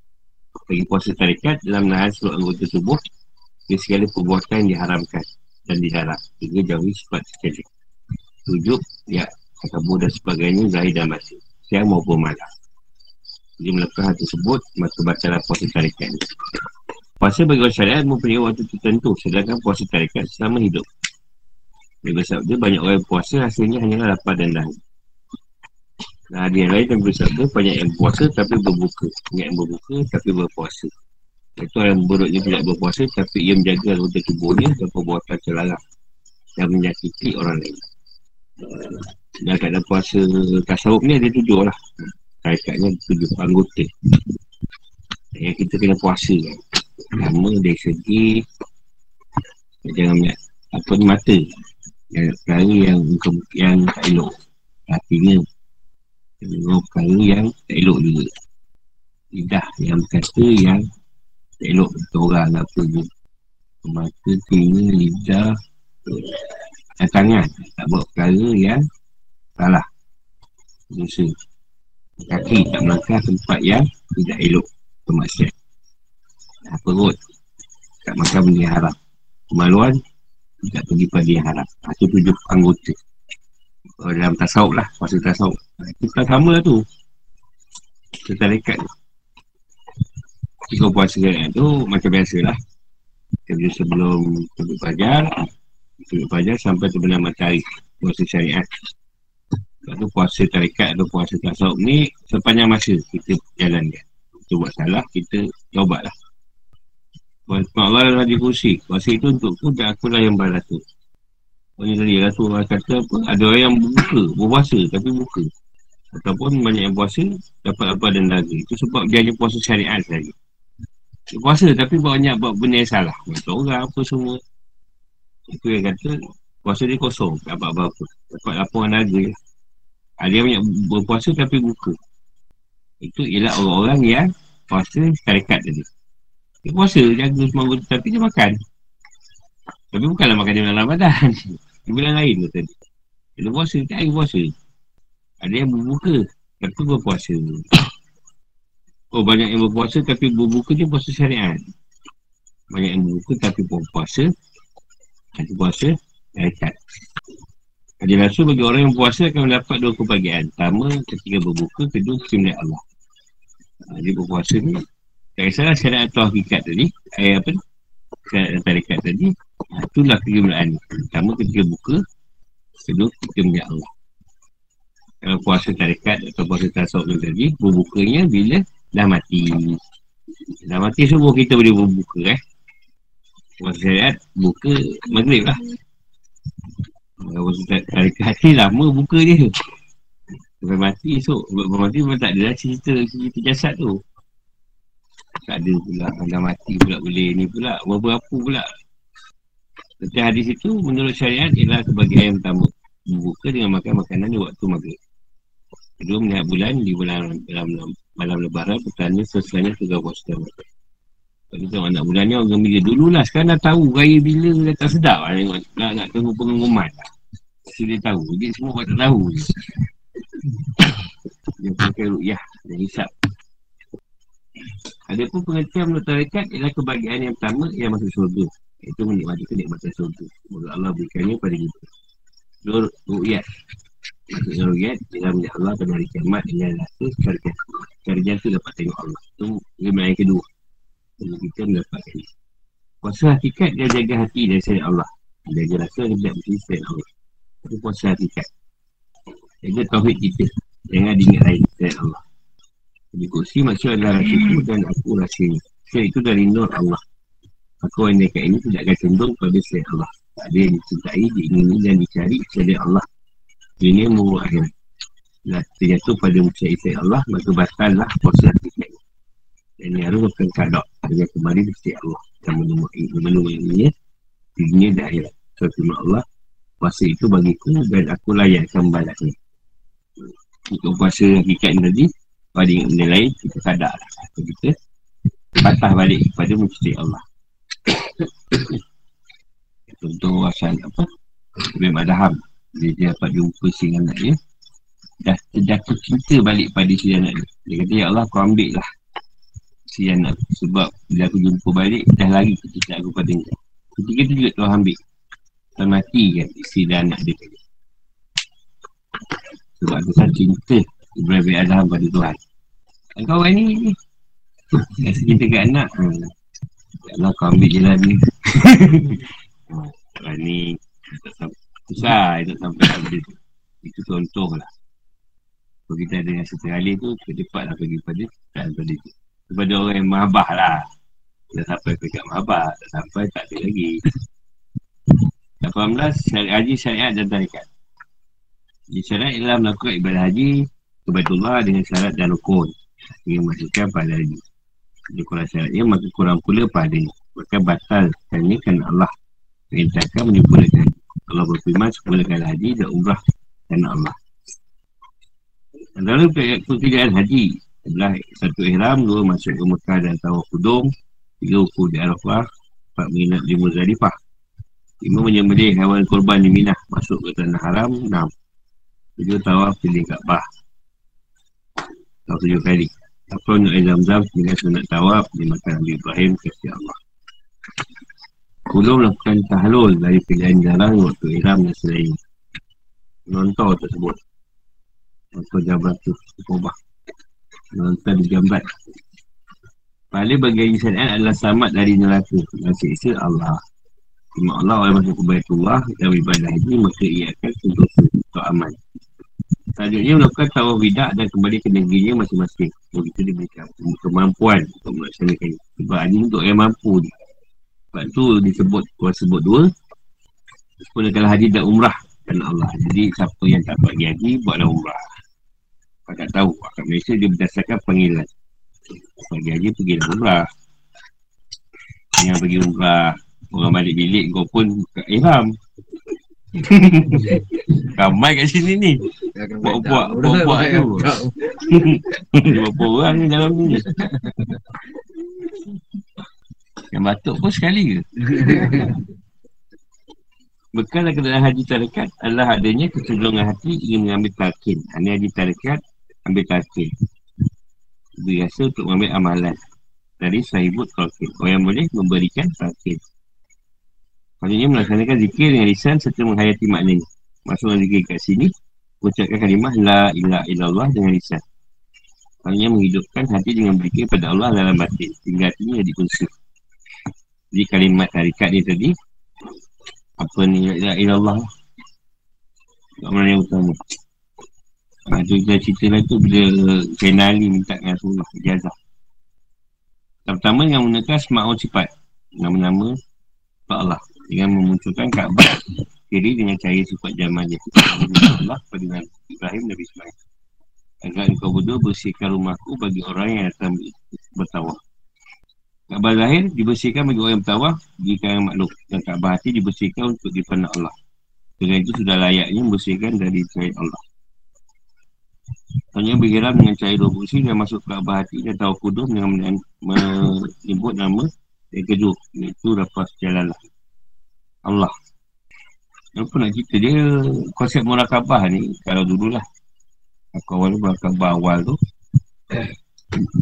Bagi puasa tarikat dalam menahan seluruh anggota tubuh dari segala perbuatan yang diharamkan dan dilarang. Hingga jauhi sifat sekali. Tujuh, ya, kabur dan sebagainya zahir dan batin. Siang maupun malam. Jadi melakukan hal tersebut, maka bacalah puasa tarikat ni. Puasa bagi orang syariat mempunyai waktu tertentu sedangkan puasa tarikat selama hidup. Dia bersabda banyak orang yang puasa hasilnya hanyalah lapar dan dahaga. Nah, ada yang lain yang bersabda banyak yang puasa tapi berbuka. Banyak yang berbuka tapi berpuasa. Itu orang buruknya tidak berpuasa tapi ia menjaga anggota tubuhnya dan perbuatan terlarang dan menyakiti orang lain. Dan keadaan puasa tasawuf ni ada tujuh lah. Tarikatnya tujuh anggota. Yang kita kena puasa. Kan. Pertama dari segi Jangan banyak Apa ni mata. Yang perkara yang Yang tak elok. Artinya Tengok perkara yang Tak elok juga. Lidah yang berkata yang Tak elok Betul orang apa ni. Mata, telinga, lidah Dan tangan. Tak buat perkara yang Salah. Dosa Kaki tak melangkah tempat yang Tidak elok Kemaksiat perut tak makan benda yang haram kemaluan tak pergi pada yang haram ha, itu tujuh anggota. Oh, dalam tasawuf lah masa tasawuf. Ha, itu tak sama lah tu. Kita dekat jika puasa tu macam biasa lah kerja sebelum terbit fajar terbit fajar sampai terbenam matahari. Puasa syariat. Lepas tu puasa tarikat atau puasa tasawuf ni sepanjang masa kita jalan dia. Kita buat salah, kita taubat lah. Puan Allah dan Haji Kursi. Puasa itu untukku dan akulah yang balas tu Orang tadi Rasulullah kata apa Ada orang yang berbuka Berpuasa tapi buka. Ataupun banyak yang puasa Dapat apa dan daga Itu sebab dia hanya puasa syariat saja. Dia puasa tapi banyak buat benda yang salah. Macam orang apa semua. Itu yang kata Puasa dia kosong. Dapat apa-apa. Dapat laporan daga Ada yang banyak berpuasa tapi buka Itu ialah orang-orang yang Puasa syarikat tadi. Dia puasa, jaga semua anggota Tapi dia makan. Tapi bukanlah makan dia dalam badan [LAUGHS] Dia bilang lain tu tadi. Dia puasa, tak ada puasa. Ada yang berbuka Tapi berpuasa. [COUGHS] Oh banyak yang berpuasa Tapi berbuka dia puasa syariat. Banyak yang berbuka Tapi berpuasa. Tapi puasa Syariat Ada rasul bagi orang yang puasa Akan mendapat dua kebahagiaan. Pertama ketika berbuka Kedua ketika Allah Dia berpuasa ni. Tak kisahlah syariat atau hakikat tadi. Eh apa ni? Syariat dan tarikat tadi. Ha, Itulah kegemulaan Pertama ketika buka Kedua ketika melihat Allah Kalau puasa tarikat atau puasa tasawuf tadi Berbukanya bila dah mati. Dah mati subuh kita boleh berbuka eh. Puasa syariat buka maghrib lah. Kalau puasa tarikat ni lama buka dia Sampai mati esok. Sampai mati memang tak ada lah. Cerita, cerita jasad tu. Tak ada pula. Dah mati pula boleh ni pula. Berapa pula. Setiap hadis itu menurut syariat ialah sebagai yang pertama. Membuka dengan makan makanan di waktu maghrib. Kedua melihat bulan di bulan dalam malam lebaran Pertanda selesainya tiga puasa Kalau tengok anak bulan ni orang gembira. Dulu lah Sekarang dah tahu raya bila dah tak sedap. Lah nak, nak tunggu pengumuman. Lah So dia tahu, dia semua tak tahu. je Dia pakai ru'yah, dia hisap ada pun pengertian menurut tarikat ialah kebahagiaan yang pertama yang masuk surga. Itu menikmati kenikmatan surga. Semoga Allah berikannya pada kita. Nur ru'yat. Maksudnya ru'yat ialah melihat Allah pada hari kiamat dengan rasa secara jasa. Secara jasa dapat tengok Allah. Itu kemuliaan yang kedua. Jadi kita mendapatkan ini. Puasa hakikat dia jaga hati dari sayang Allah. Jaga rasa dia tidak sayang Allah. Itu puasa hakikat. Jaga tauhid kita. Jangan diingat lain sayang Allah. Jadi kursi maksud adalah rasa itu dan aku rasanya. Saya itu dari nur Allah. Aku yang dekat ini tidak akan cenderung pada selain Allah. Tak ada yang dicintai, diingini dan dicari selain Allah. Dunia mu akhirat. Dah terjatuh pada mencari sayang Allah, maka batal lah puasa hakikat. Dan ni harus bukan kadok. Dia kembali sisi Allah. Dan menemui ini di dunia dan akhirat. So, Allah, puasa itu bagiku dan aku layakkan balasnya. Untuk puasa hakikat ni tadi, pada benda lain, kita sadar lah. Atau kita patah balik kepada mencintai Allah. Contoh asal apa? Ibn Adham. Dia, dapat jumpa si anak dia. Dah terjatuh cinta balik pada si anak dia. Dia kata, Ya Allah, kau ambil lah si anak Sebab bila aku jumpa balik, dah lari ketika aku pada dia. Ketika tu juga Tuhan ambil. Tuhan mati kan dan anak dia. Sebab tu kan cinta Ibrahim bin Adham pada Tuhan. Dan kau orang ni, Rasa cinta kat anak. Hmm. Ya Allah, kau ambil je lah ni. Orang [LAUGHS] ni, tak susah tak sampai tu. Itu contoh lah. Kalau kita ada yang seterali tu, kita cepat lah pergi pada tak pada tu. Kepada orang yang mahabah lah. Dah sampai ke kat mahabah, tak sampai tak ada lagi. [LAUGHS] 18, syariat haji, syariat dan tarikat. Di syariat ialah melakukan ibadah haji kebatullah dengan syarat dan rukun. Ia masukkan pada haji. Dia kurang syaratnya, maka kurang pula padanya. Maka batal kerana kerana Allah perintahkan menyempurnakan. Allah berfirman sempurnakan haji dan umrah kerana Allah. Antara pekerjaan haji adalah satu ihram, dua masuk ke Mekah dan tawaf kudum, tiga ukur di Arafah, empat menginap di Muzdalifah. Lima menyembelih hewan korban di Minah, masuk ke tanah haram, enam. Tujuh tawaf keliling Kaabah. Tawaf tujuh kali. Apa untuk air zam-zam Bila sunat tawaf Dimakan Nabi Ibrahim Kasih Allah. Kulu melakukan tahlul Dari pilihan jarang Waktu iram dan selain Nonton tersebut. Nonton jambat tu Kubah. Nonton di jambat. Pahala bagi syariat adalah selamat dari neraka. Dan siksa Allah. Cuma Allah orang masuk ke Baitullah Dan ibadah haji Maka ia akan sentosa Untuk aman Selanjutnya melakukan tawaf bidak dan kembali ke negerinya masing-masing. Begitu diberikan kemampuan untuk melaksanakan Sebab ini untuk yang mampu ni. Sebab tu disebut, orang sebut dua. Sebenarnya haji dan umrah kerana Allah. Jadi siapa yang tak pergi haji, buatlah umrah. Kau tak tahu, kat Malaysia dia berdasarkan panggilan. Pergi haji, pergilah umrah. Yang pergi umrah, orang balik bilik kau pun buka ihram. [LAUGHS] Ramai kat sini ni. Buat-buat, buat-buat tu. [LAUGHS] Berapa orang ni dalam ni? Yang batuk pun sekali ke? [LAUGHS] Bekal dan kenderaan haji tarekat adalah adanya kecenderungan hati ingin mengambil talqin. Ini haji tarekat, ambil talqin. Biasa untuk mengambil amalan. Dari sahibut talqin. Orang yang boleh memberikan talqin. Maksudnya melaksanakan zikir dengan lisan serta menghayati maknanya. Maksudnya zikir kat sini, mengucapkan kalimah La ilaha illallah dengan lisan. Maksudnya menghidupkan hati dengan berikir pada Allah dalam batin. Sehingga hatinya jadi konsep. Jadi kalimat tarikat ni tadi, apa ni La ilaha illallah. Kat mana yang utama. Ha, tu kita cerita lah tu bila Zainali minta dengan Rasulullah ijazah. Pertama yang menggunakan semua sifat. Nama-nama Allah. Dengan memunculkan Kaabah kiri dengan cahaya sifat jamal dia. Allah pada Nabi Ibrahim Nabi Ismail. Agar engkau berdua bersihkan rumahku bagi orang yang datang bertawaf. Kaabah lahir dibersihkan bagi orang yang bertawaf di kalangan makhluk. Dan Kaabah hati dibersihkan untuk dipandang Allah. Dengan itu sudah layaknya membersihkan dari cahaya Allah. Hanya bergerak dengan cahaya dua fungsi dan masuk ke Kaabah hati dan tawaf kudus dengan men- menyebut nama yang kedua. Iaitu dapat jalan Allah. Apa nak cerita? Dia konsep murakabah ni kalau dululah. Aku awal murakabah awal tu.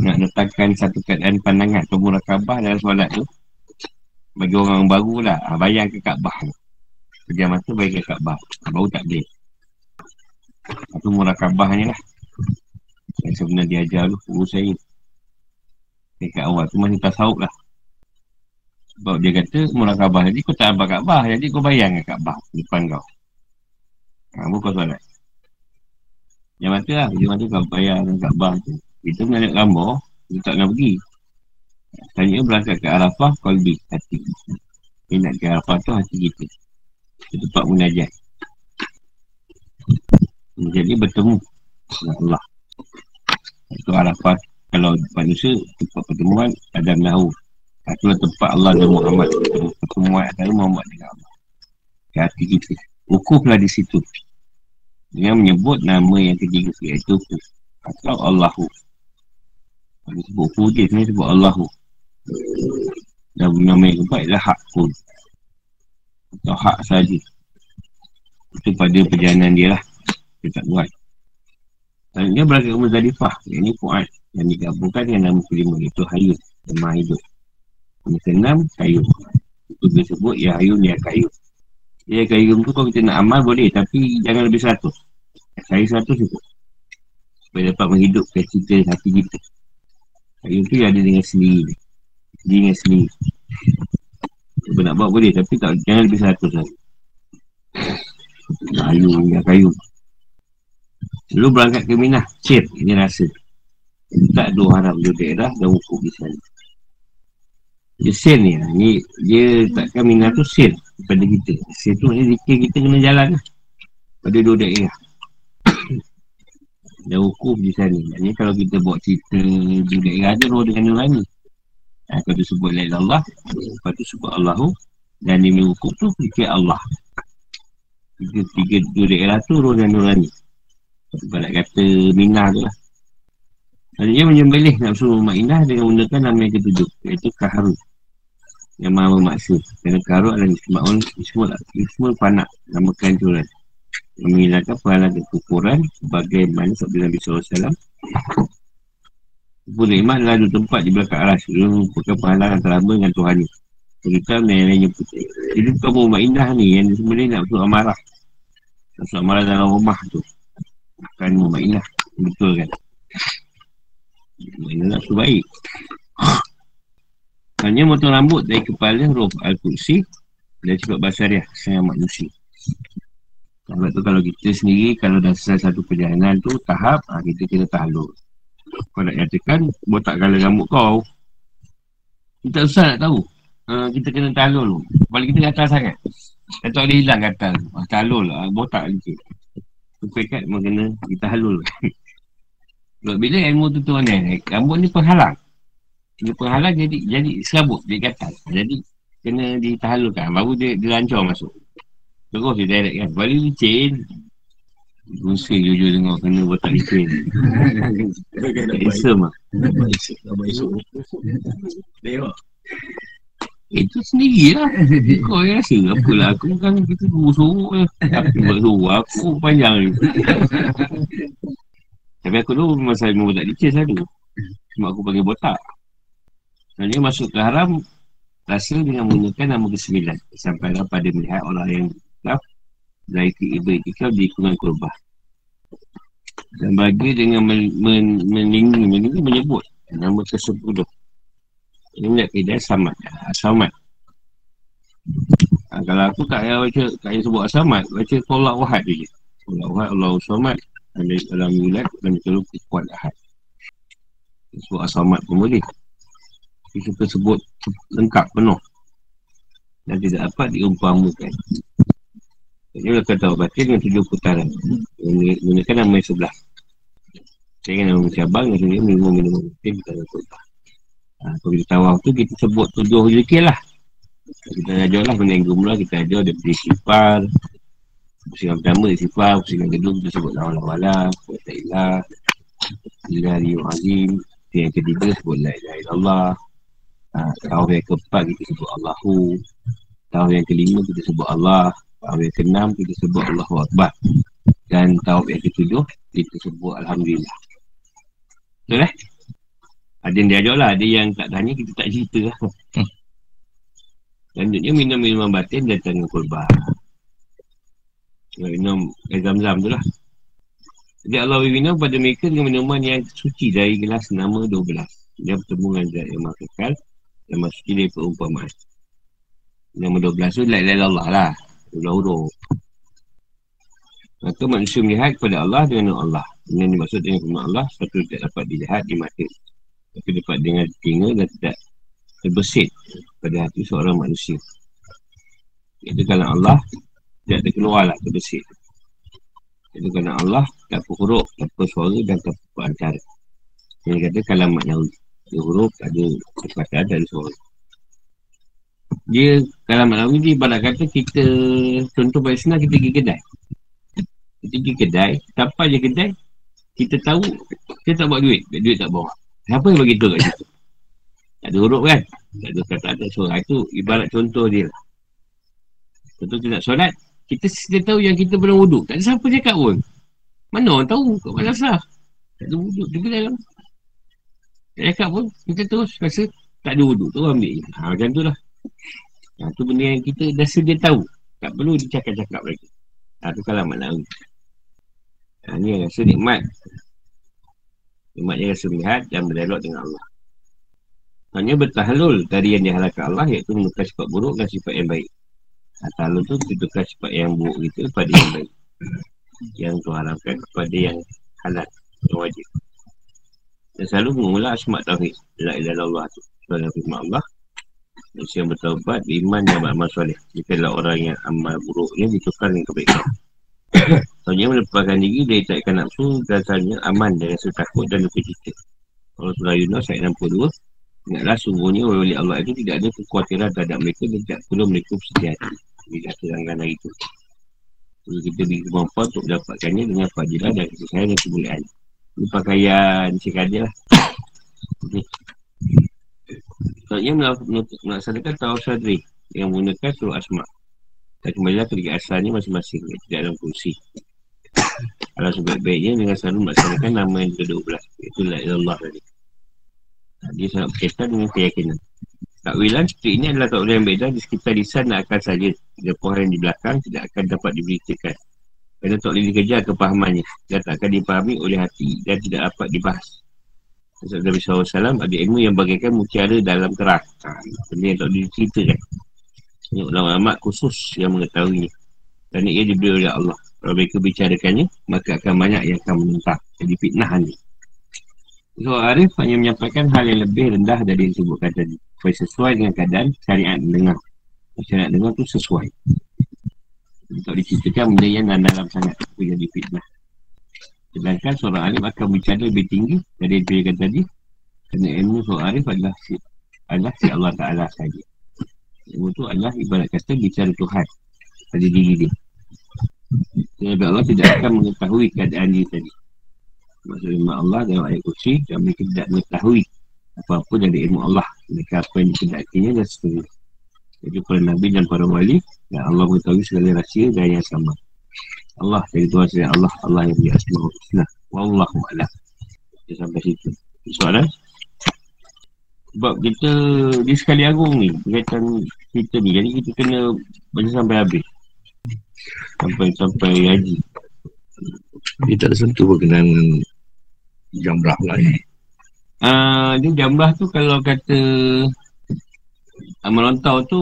Nak letakkan satu keadaan pandangan atau murakabah dalam solat tu bagi orang baru lah. Ha, bayang ke Kaabah tu. Pejam mata bayang ke Kaabah. Baru tak boleh. Itu murakabah ni lah. Yang sebenarnya diajar tu guru saya. Dekat awal tu masih tasawuf lah sebab dia kata murakabah jadi kau tak nampak Kaabah. Jadi kau bayang ke Kaabah depan kau. Ha, bukan solat? Yang mata lah Dia mata kau bayar dengan Kaabah tu. Kita mengalir gambar Kita tak nak pergi. Tanya berangkat ke Arafah Kolbi hati. Dia nak ke Arafah tu hati kita. Itu tempat munajat. Jadi bertemu dengan Allah. Itu Arafah. Kalau manusia, tempat pertemuan Adam Hawa. Itulah tempat Allah dan Muhammad. Pertemuan antara Muhammad dengan Allah. Ke hati kita. Wukuflah di situ. Dengan menyebut nama yang ketiga iaitu Wukuf. Atau Allahu. Kalau sebut Wukuf je, sebenarnya sebut Allahu. Dan nama yang keempat adalah Hak pun. Atau Hak saja. Itu pada perjalanan dia lah. Dia tak buat. Dia berangkat ke Muzdalifah. Yang ni Fuad. Yang digabungkan dengan nama kelima. Iaitu Hayun. Lemah hidup. Yang keenam, Hayun. Itu dia sebut, Ya Hayun, Ya Hayun. Ya Hayun tu kalau kita nak amal boleh. Tapi jangan lebih seratus. Saya seratus cukup. Supaya dapat menghidupkan cerita hati kita. Hayun tu yang ada dengan sendiri. Dia dengan sendiri. Kalau nak buat boleh. Tapi tak, jangan lebih seratus lah. Kayu, ya kayu. Lalu berangkat ke Minah, Cir, ini rasa. Tak dua harap dua daerah dan wukuf di sana. Dia sen ni, ni dia takkan Minah tu sen pada kita. Sen tu ni zikir kita kena jalan lah. Pada dua daerah. dan wukuf di sana. Jadi kalau kita buat cerita di daerah dia, roh dengan nurani. Ha, kalau dia sebut lain Allah, lepas tu sebut Allahu, dan dia wukuf tu fikir Allah. Tiga, tiga, dua daerah tu roh dan nurani. Sebab nak kata Minah tu lah. Dia menyembelih nafsu Ma'inah dengan menggunakan nama yang ketujuh. Iaitu Kaharu. Yang maha memaksa. Kerana Kaharu adalah Ismaul Ismaul Ismaul Panak. Nama kehancuran. Yang menghilangkan pahala kekukuran sebagaimana sabda Nabi SAW. Pun iman adalah dua tempat di belakang aras. Ia merupakan pahala antara hamba dengan Tuhan ni. Cerita yang lainnya putih. Jadi kamu Ma'inah ni yang sebenarnya nak masuk amarah. Masuk amarah dalam rumah tu. Bukan Mu'minah Betul kan Mu'minah tu baik Hanya motong rambut dari kepala roh Al-Qudsi Dan cepat basariah Sayang manusia Sebab tu kalau kita sendiri Kalau dah selesai satu perjalanan tu Tahap ha, Kita kena tahlul Kau nak nyatakan Botak kala rambut kau Kita susah nak tahu. Ha, Kita kena tahlul Paling kita gatal sangat. Kita tak boleh hilang gatal. Ha, Tahlul lah Botak lagi Tupai memang kena kita halul [LAUGHS] Sebab bila ilmu tu tu mana Rambut ni penghalang Dia penghalang jadi jadi serabut Dia gatal. Jadi kena ditahalulkan Baru dia, dia lancar masuk. Terus dia direct kan. Baru licin. Pusing jujur tengok kena botak licin. [LAUGHS] Isem lah Tengok. Itu sendirilah. Kau yang rasa. Apalah aku kan Kita guru sorok je. Aku buat sorok. Aku panjang ni [LAUGHS] Tapi aku dulu Masa ilmu botak licin selalu. Cuma aku panggil botak Sebenarnya masuk ke haram Rasa dengan menggunakan nama ke-9 Sampailah pada melihat orang yang Kaf Dari ibu itikaf di lingkungan kurbah Dan bagi dengan men, men, meninggi Meninggi menyebut Nama ke-10 Ini nak kira samat Samat ha, Kalau aku tak payah baca Tak payah sebut asamat Baca tolak wahad je Tolak wahad Allah dalam milat Dan kalau kuat ahad Sebut asamat pun boleh Kita sebut Lengkap penuh Dan tidak dapat diumpamakan Jadi kalau kata batin Dengan tujuh putaran Gunakan nama yang sebelah Saya nama cabang Dan saya minum-minum Kita ada kota Ha, kalau kita tawaf tu kita sebut tujuh zikir lah. Kita ajar lah benda yang gumrah kita ajar dia beri sifar. Pusingan pertama dia sifar, pusingan kedua kita sebut lawan lawala, buat ta'ilah, ilah liyu azim. Yang ketiga sebut la illallah. Ha, tawaf yang keempat kita sebut Allahu. Tawaf yang kelima kita sebut Allah. Tawaf yang keenam kita sebut Allahu Akbar. Dan tawaf yang ketujuh kita sebut Alhamdulillah. Betul eh? Ada yang diajar lah, ada yang tak tanya, kita tak cerita lah. [LAUGHS] Selanjutnya minum minuman batin dan tengah kurban. Minum air zam-zam tu lah. Jadi Allah minum pada mereka dengan minuman yang suci dari gelas nama 12. Dia bertemu dengan zat yang makakal dan masuki dari perumpamaan. Nama 12 tu lain-lain Allah lah. Huruf-huruf. Maka manusia melihat kepada Allah dengan Allah. Yang dimaksud dengan firman Allah, satu tidak dapat dilihat di mata tapi dapat dengar telinga dan tidak terbesit pada hati seorang manusia. Itu kalau Allah tidak ada keluar lah terbesit. Itu kerana Allah tanpa huruf, tanpa suara dan tanpa antara. Yang kata kalamat nawi. Ada huruf, ada perkataan, ada suara. Dia kalamat nawi ni ibarat kata kita, contoh bagi senang kita pergi kedai. Kita pergi kedai, sampai je kedai, kita tahu kita tak buat duit, duit tak bawa. Siapa yang bagi tahu kat situ? Tak ada huruf kan? Tak ada kata ada suara. Itu ibarat contoh dia lah. Contoh kita nak solat, kita sedia tahu yang kita belum wuduk. Tak ada siapa cakap pun. Mana orang tahu kat madrasah? Tak ada wuduk. Dia dalam. Tak cakap pun. Kita terus rasa tak ada wuduk. Tu ambil je. Ha, macam tu lah. Ha, tu benda yang kita dah sedia tahu. Tak perlu dicakap-cakap lagi. Ha, tu kalau mak lalu. Ha, ni yang rasa nikmat. Nikmatnya rasa melihat dan berdialog dengan Allah. Hanya bertahlul dari yang dihalalkan Allah iaitu menukar sifat buruk dan sifat yang baik. Tahlul tu ditukar sifat yang buruk itu kepada yang baik. Yang tu harapkan kepada yang halal, yang wajib. Dan selalu mengulang asma' tauhid. La ilaha Allah tu. Soalan firman Allah. Manusia yang bertaubat, iman yang beramal soleh. Jika adalah orang yang amal buruknya ditukar dengan kebaikan. [COUGHS] Soalnya melepaskan diri dari takkan nafsu dan salahnya aman dari rasa takut dan lupa cita. Allah Surah Yunus ayat 62 Ingatlah sungguhnya oleh Allah itu tidak ada kekhawatiran terhadap mereka dan tidak perlu mereka bersedih hati. Bila terangkan hari itu. Jadi kita beri kemampuan untuk mendapatkannya dengan fadilah dan sayang dan kemuliaan. Pakaian sekadar lah. Okay. Selanjutnya melaksanakan tawaf sadri yang menggunakan suruh asma. Dan kembalilah ke tiga asalnya masing-masing. Tidak dalam fungsi. [COUGHS] Kalau sebaik-baiknya dengan selalu melaksanakan nama yang ke-12. Itulah Allah tadi. Dia sangat berkaitan dengan keyakinan. Takwilan seperti ini adalah takwilan yang beda di sekitar lisan akal saja. Pohon yang di belakang tidak akan dapat diberitakan. Kerana tak boleh dikejar kepahamannya. Dan tak akan dipahami oleh hati dan tidak dapat dibahas. Sebab Nabi SAW ada ilmu yang bagaikan mutiara dalam terang. Ha, benda yang tak boleh diceritakan. Ini ulama-ulama khusus yang mengetahuinya. Dan ia diberi oleh Allah. Kalau mereka bicarakannya, maka akan banyak yang akan menentang. Jadi fitnah ni. So Arif hanya menyampaikan hal yang lebih rendah dari yang disebutkan tadi. Sesuai dengan keadaan syariat dengar. Syariat dengar tu sesuai. Untuk diceritakan benda yang dalam sangat. Itu jadi fitnah. Sedangkan seorang alim akan bicara lebih tinggi dari yang dipilihkan tadi. Kerana ilmu seorang arif adalah si, adalah si Allah Ta'ala saja. Ilmu tu adalah ibarat kata bicara Tuhan pada diri dia. Jadi Allah tidak akan mengetahui keadaan dia tadi. Maksud ilmu Allah dalam ayat kursi mereka tidak mengetahui apa-apa dari ilmu Allah. Mereka apa yang dikedakinya dan seterusnya. Jadi para Nabi dan para wali dan Allah mengetahui segala rahsia dan yang sama. Allah dari Tuhan saya Allah Allah yang punya asmaul husna. Wallahu a'lam. Kita sampai situ. Soalan? Sebab kita di sekali agung ni berkaitan kita ni. Jadi kita kena baca sampai habis. Sampai sampai haji. Dia tak ada sentuh berkenaan dengan jamrah pula ni. Uh, dia jamrah tu kalau kata uh, melontau tu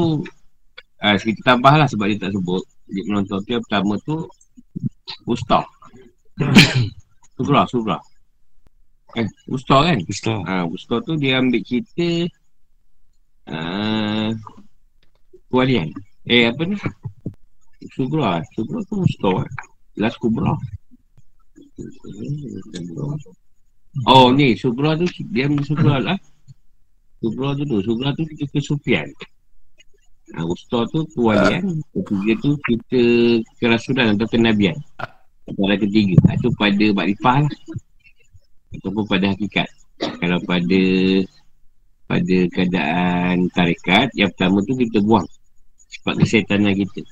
uh, kita tambah lah sebab dia tak sebut. Jadi melontau tu yang pertama tu Ustaz. [COUGHS] Sugra, sugra. Eh, Ustaz kan? Ustaz. Ha, Ustaz tu dia ambil cerita uh, Kualian. Eh, apa ni? Sugra. Sugra tu Ustaz. Last Kubra. Oh ni Subra tu dia ambil Subra lah. Subra tu tu, Subra tu kita ke Sufian. Ha, Ustaz tu kewalian, ketiga tu kita kerasulan atau kenabian. Antara ketiga, ha, tu pada makrifah lah. Ataupun pada hakikat. Kalau pada pada keadaan tarikat, yang pertama tu kita buang sifat kesetanan kita.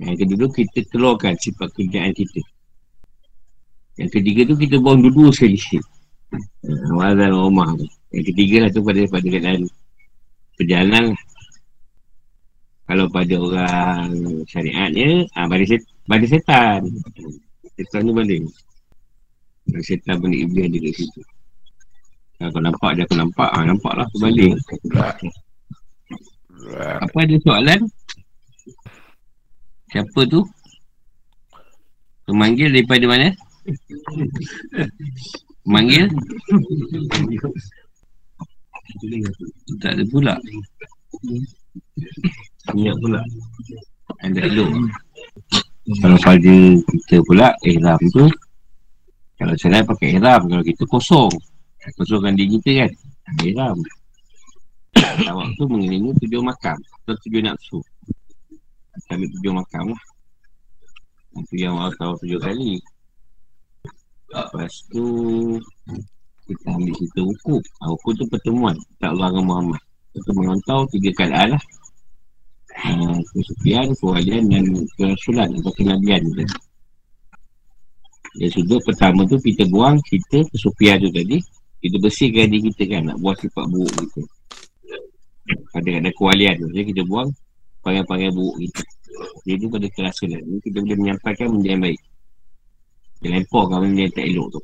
Yang kedua kita keluarkan sifat kerjaan kita. Yang ketiga tu kita buang dua-dua sekali Wazan rumah tu Yang ketiga lah tu pada, pada keadaan Perjalanan lah Kalau pada orang syariatnya ah, pada, set, pada setan Setan ni balik Pada setan benda iblis ada kat situ Kalau nampak dia aku nampak ah, Nampak lah aku balik Apa ada soalan? Siapa tu? Pemanggil daripada mana? Manggil Tak ada pula. Ingat pula. Ada elok. Kalau pada kita pula ihram tu Kalau saya pakai ihram Kalau kita kosong. Kosongkan diri kita kan Ihram. Awak tu mengelilingi tujuh makam. Atau tujuh nafsu. Ambil tujuh makam lah. Itu yang awak tahu tujuh kali. Lepas tu Kita ambil cerita hukum. Ha, Hukum tu pertemuan. Tak Allah dengan Muhammad. Kita mengontau tiga keadaan lah. Uh, Kesupian, kewalian dan kerasulan Atau kenabian tu. Yang sudut pertama tu kita buang Kita kesupian tu tadi. Kita bersihkan diri kita kan Nak buat sifat buruk kita. Ada ada kewalian tu. Jadi kita buang Panggil-panggil buruk kita. Jadi pada kerasulan. Jadi kita boleh menyampaikan benda yang baik. Dia lempar kan benda yang tak elok tu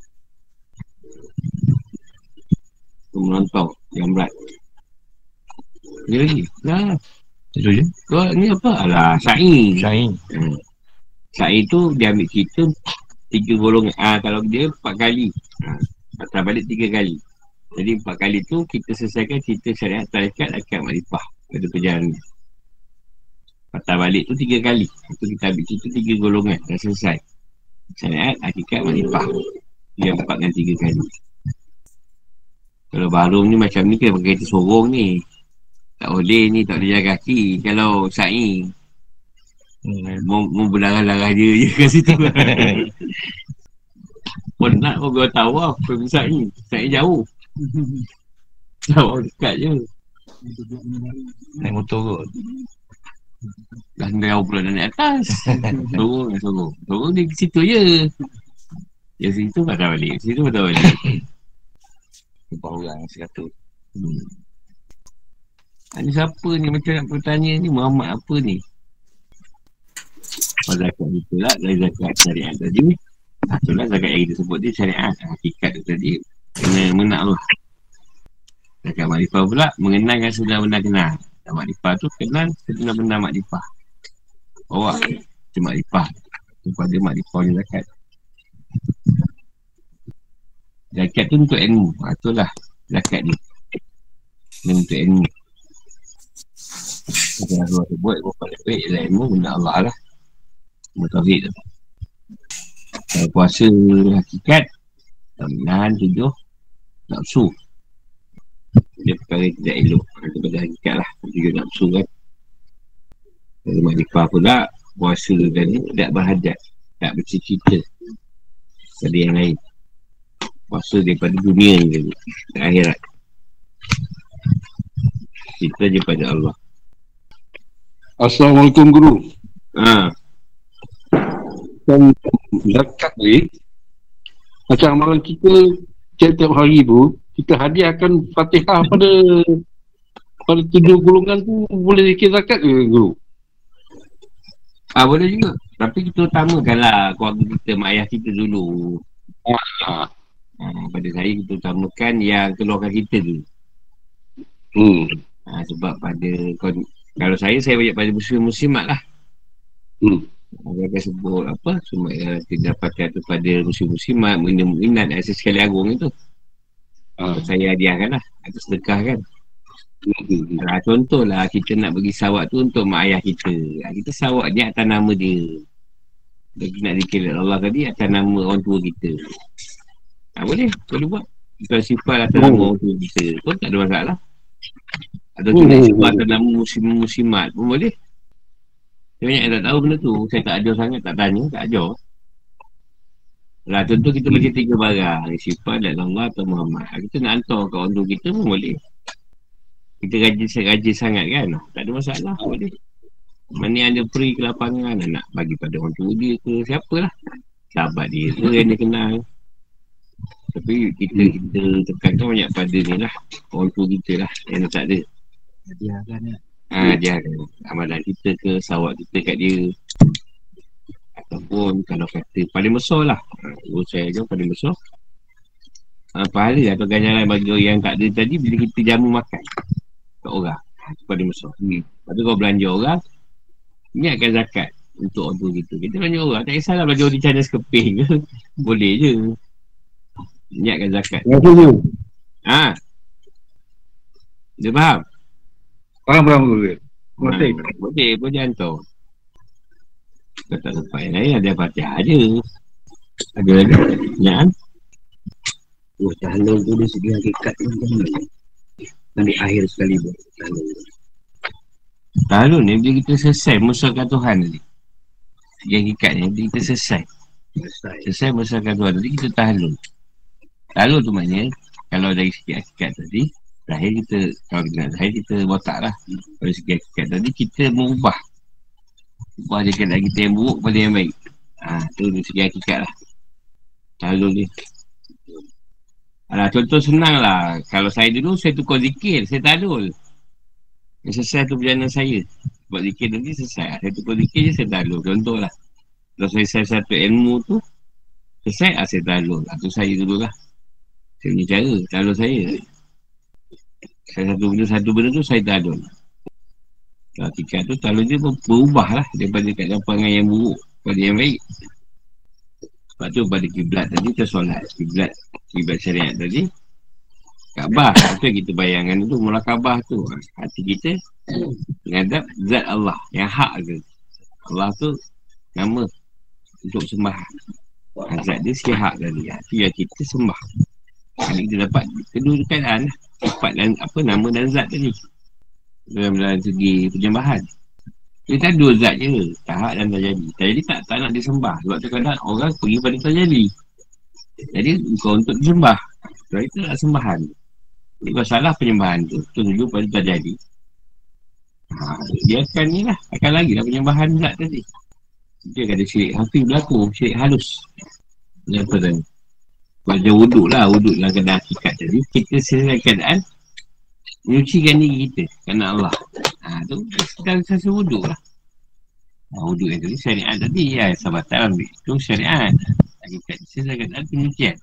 Tu menonton Yang berat. Dia lagi. Dah. Itu je. Kau ni apa? Alah Sa'i Syair. hmm. Sa'i tu dia ambil kita Tiga golongan. Ah, Kalau dia empat kali. Ah, Patah balik tiga kali. Jadi empat kali tu Kita selesaikan cerita syariat Tarikat Akad Makrifah Pada perjalanan Patah balik tu tiga kali. Itu kita ambil cerita tiga golongan. Dah selesai. Syariat, hakikat, makrifah. Dia empat dengan tiga kali Kalau barum ni macam ni kan Pakai kereta sorong ni. Tak boleh ni, tak boleh jaga kaki. Kalau sa'i. Hmm. Mau, mau berdarah-darah dia je kat situ. [LAUGHS] Pun kau tahu lah Pergi sa'i. Sa'i jauh. Jauh dekat je. Naik motor kot. Dah jauh pula dah naik atas. Sorong sorong. Sorong dia ke situ je. Dia situ patah balik. Situ patah balik Empat orang seratus. Hmm. Ini siapa ni macam nak bertanya ni Muhammad apa ni? Pada zakat itu lah dari zakat syariat tadi. Ah, Itulah zakat yang kita sebut dia syariat hakikat tu tadi. Kena menak tu. Zakat makrifah pula mengenalkan sebenar-benar kenal. Zakat makrifah tu kenal sebenar-benar makrifah. Bawa tu makrifah. Kepada makrifah ni zakat. Zakat tu untuk ilmu. Ha, itulah zakat ni. Dia untuk ilmu. Macam Allah sebut, buat paling baik ialah ilmu benda Allah lah. Ilmu tauhid tu. Kalau puasa hakikat, menahan tujuh, nafsu. Dia perkara tidak elok. Itu pada hakikat lah. Tujuh nafsu kan. Kalau makrifah pula, puasa tadi tidak berhajat. Tak bercita-cita. Pada yang lain. Puasa daripada dunia ni tadi. Dan akhirat. Kita je pada Allah. Assalamualaikum guru. Ha, Dan zakat ni macam amalan kita tiap-tiap hari tu kita hadiahkan Fatihah pada pada tujuh golongan tu boleh zikir zakat ke guru? ah, boleh juga. Tapi kita utamakanlah keluarga kita, mak ayah kita dulu. Ah, Ha, pada saya kita utamakan yang keluarga kita dulu. hmm. Ha, sebab pada kalau saya saya banyak pada muslim-muslimat lah. Hmm. Saya akan sebut apa semua yang kita dapatkan tu pada muslim-muslimat, minat asas sekali agung itu. Ah, Saya hadiahkan lah. Atau sedekah kan. hmm. Ha, contohlah kita nak bagi sawak tu untuk mak ayah kita. Ha, kita sawak dia atas nama dia. Bagi nak dikira Allah tadi atas nama orang tua kita. Ha, boleh, boleh buat. Kita sifat atas Oh. nama tua kita pun tak ada masalah. Atau Oh. nak sifat atas nama muslim-muslimat pun boleh. Saya banyak yang tak tahu benda tu. Saya tak ajar sangat, tak tanya, tak ajar. Lah tentu kita baca tiga barang. Sifat dan Allah atau Muhammad. Ha, Kita nak hantar kat orang tua kita pun boleh. Kita rajin rajin sangat kan Tak ada masalah boleh Mana yang ada free ke lapangan Nak bagi pada orang tua dia ke Siapalah Sahabat dia ke yang dia kenal Tapi kita kita tekankan banyak pada ni lah. Orang tua kita lah Yang tak ada Hadiahkan ya. Ha dia ada amalan kita ke Sawak kita kat dia. Ataupun kalau kata paling besar lah. Ha, saya je paling besar. Ha, Pahala atau ganjaran bagi orang yang tak ada tadi Bila kita jamu makan Kat orang. Ha, paling besar. Hmm. Lepas tu kau belanja orang Niatkan zakat Untuk orang tua kita. Kita belanja orang. Tak kisahlah belanja orang di China sekeping. Ke [LAUGHS] Boleh je Niatkan zakat kasih guru. Ha Dia faham? Faham faham guru. Kasih. Ha, boleh, boleh hantar. Kau tak dapat yang lain ada Fatihah je. Ada lagi. Ya kan? Oh, tahlul tu dari segi hakikat tu macam mana? Di akhir sekali pun. Tahlul. Tahlul ni bila kita selesai musuhkan Tuhan tadi. Segi hakikatnya bila kita selesai. Selesai. Selesai musuhkan Tuhan tadi kita tahlul. Tahlul tu maknanya kalau dari segi hakikat tadi Lahir kita Kalau kita nak lahir kita botak lah. Dari segi hakikat tadi kita mengubah Ubah je keadaan kita yang buruk pada yang baik. Ha, tu dari segi hakikat lah. Tahlul ni Alah, contoh senang lah. Kalau saya dulu saya tukar zikir Saya tahlul Yang selesai tu perjalanan saya. Buat zikir nanti selesai. Saya tukar zikir je saya tahlul Contoh lah. Kalau saya selesai satu ilmu tu Selesai ah, saya Itu saya dulu lah Saya punya cara Tahlul saya. Saya satu benda Satu benda tu saya tahlul Kalau tiga tu tahlul dia ber- berubah lah Daripada keadaan perangai yang buruk Pada yang baik. Sebab tu pada kiblat tadi Kita solat Kiblat Kiblat syariat tadi Kaabah. Itu kita bayangkan tu Mula Kaabah tu Hati kita Menghadap Zat Allah Yang hak ke. Allah tu Nama Untuk sembah. Zat dia si hak tadi Itu yang kita sembah kita dapat Kedua keadaan lah Sifat dan Apa nama dan zat tadi. Dalam, dalam segi penyembahan dia dua zat je. Tahak dan terjadi Terjadi tak, tak nak disembah. Sebab tu kadang orang pergi pada terjadi Jadi. Kau untuk disembah. Sebab itu nak sembahan. Jadi masalah penyembahan tu. Tuju pada terjadi ha, Dia akan ni lah. Akan lagi lah penyembahan zat tadi. Dia ada syirik hafiz berlaku. Syirik halus. Apa tadi Pada wuduk lah Wuduk dalam keadaan hakikat tadi. Kita selesai keadaan Menyucikan diri kita Kerana Allah. Ha tu Dalam sasa wuduk lah. Ha, Wuduk yang tadi syariat tadi ya Sabatan ambil. Tu syariat. Hakikat selesai keadaan penyucian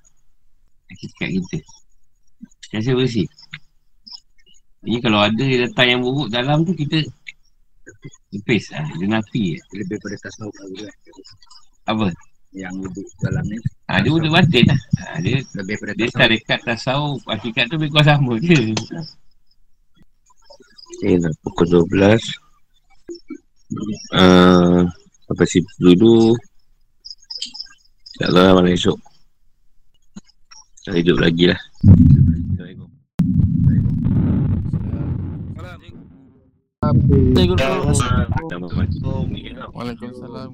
Hakikat kita. Rasa bersih. Ini kalau ada yang datang yang buruk dalam tu kita Lepis. Lah, dia nafi Lebih pada tasawuf kan. Apa? Yang duduk dalam ni. Ha, dia udah batin lah ha, Dia Lebih pada dia tasawuf. tarekat tasawuf Hakikat tu lebih kurang sama je Ini dah pukul 12 uh, Sampai situ dulu InsyaAllah malam esok Kita hidup lagi lah Assalamualaikum Assalamualaikum. Dah mati. Waalaikumsalam.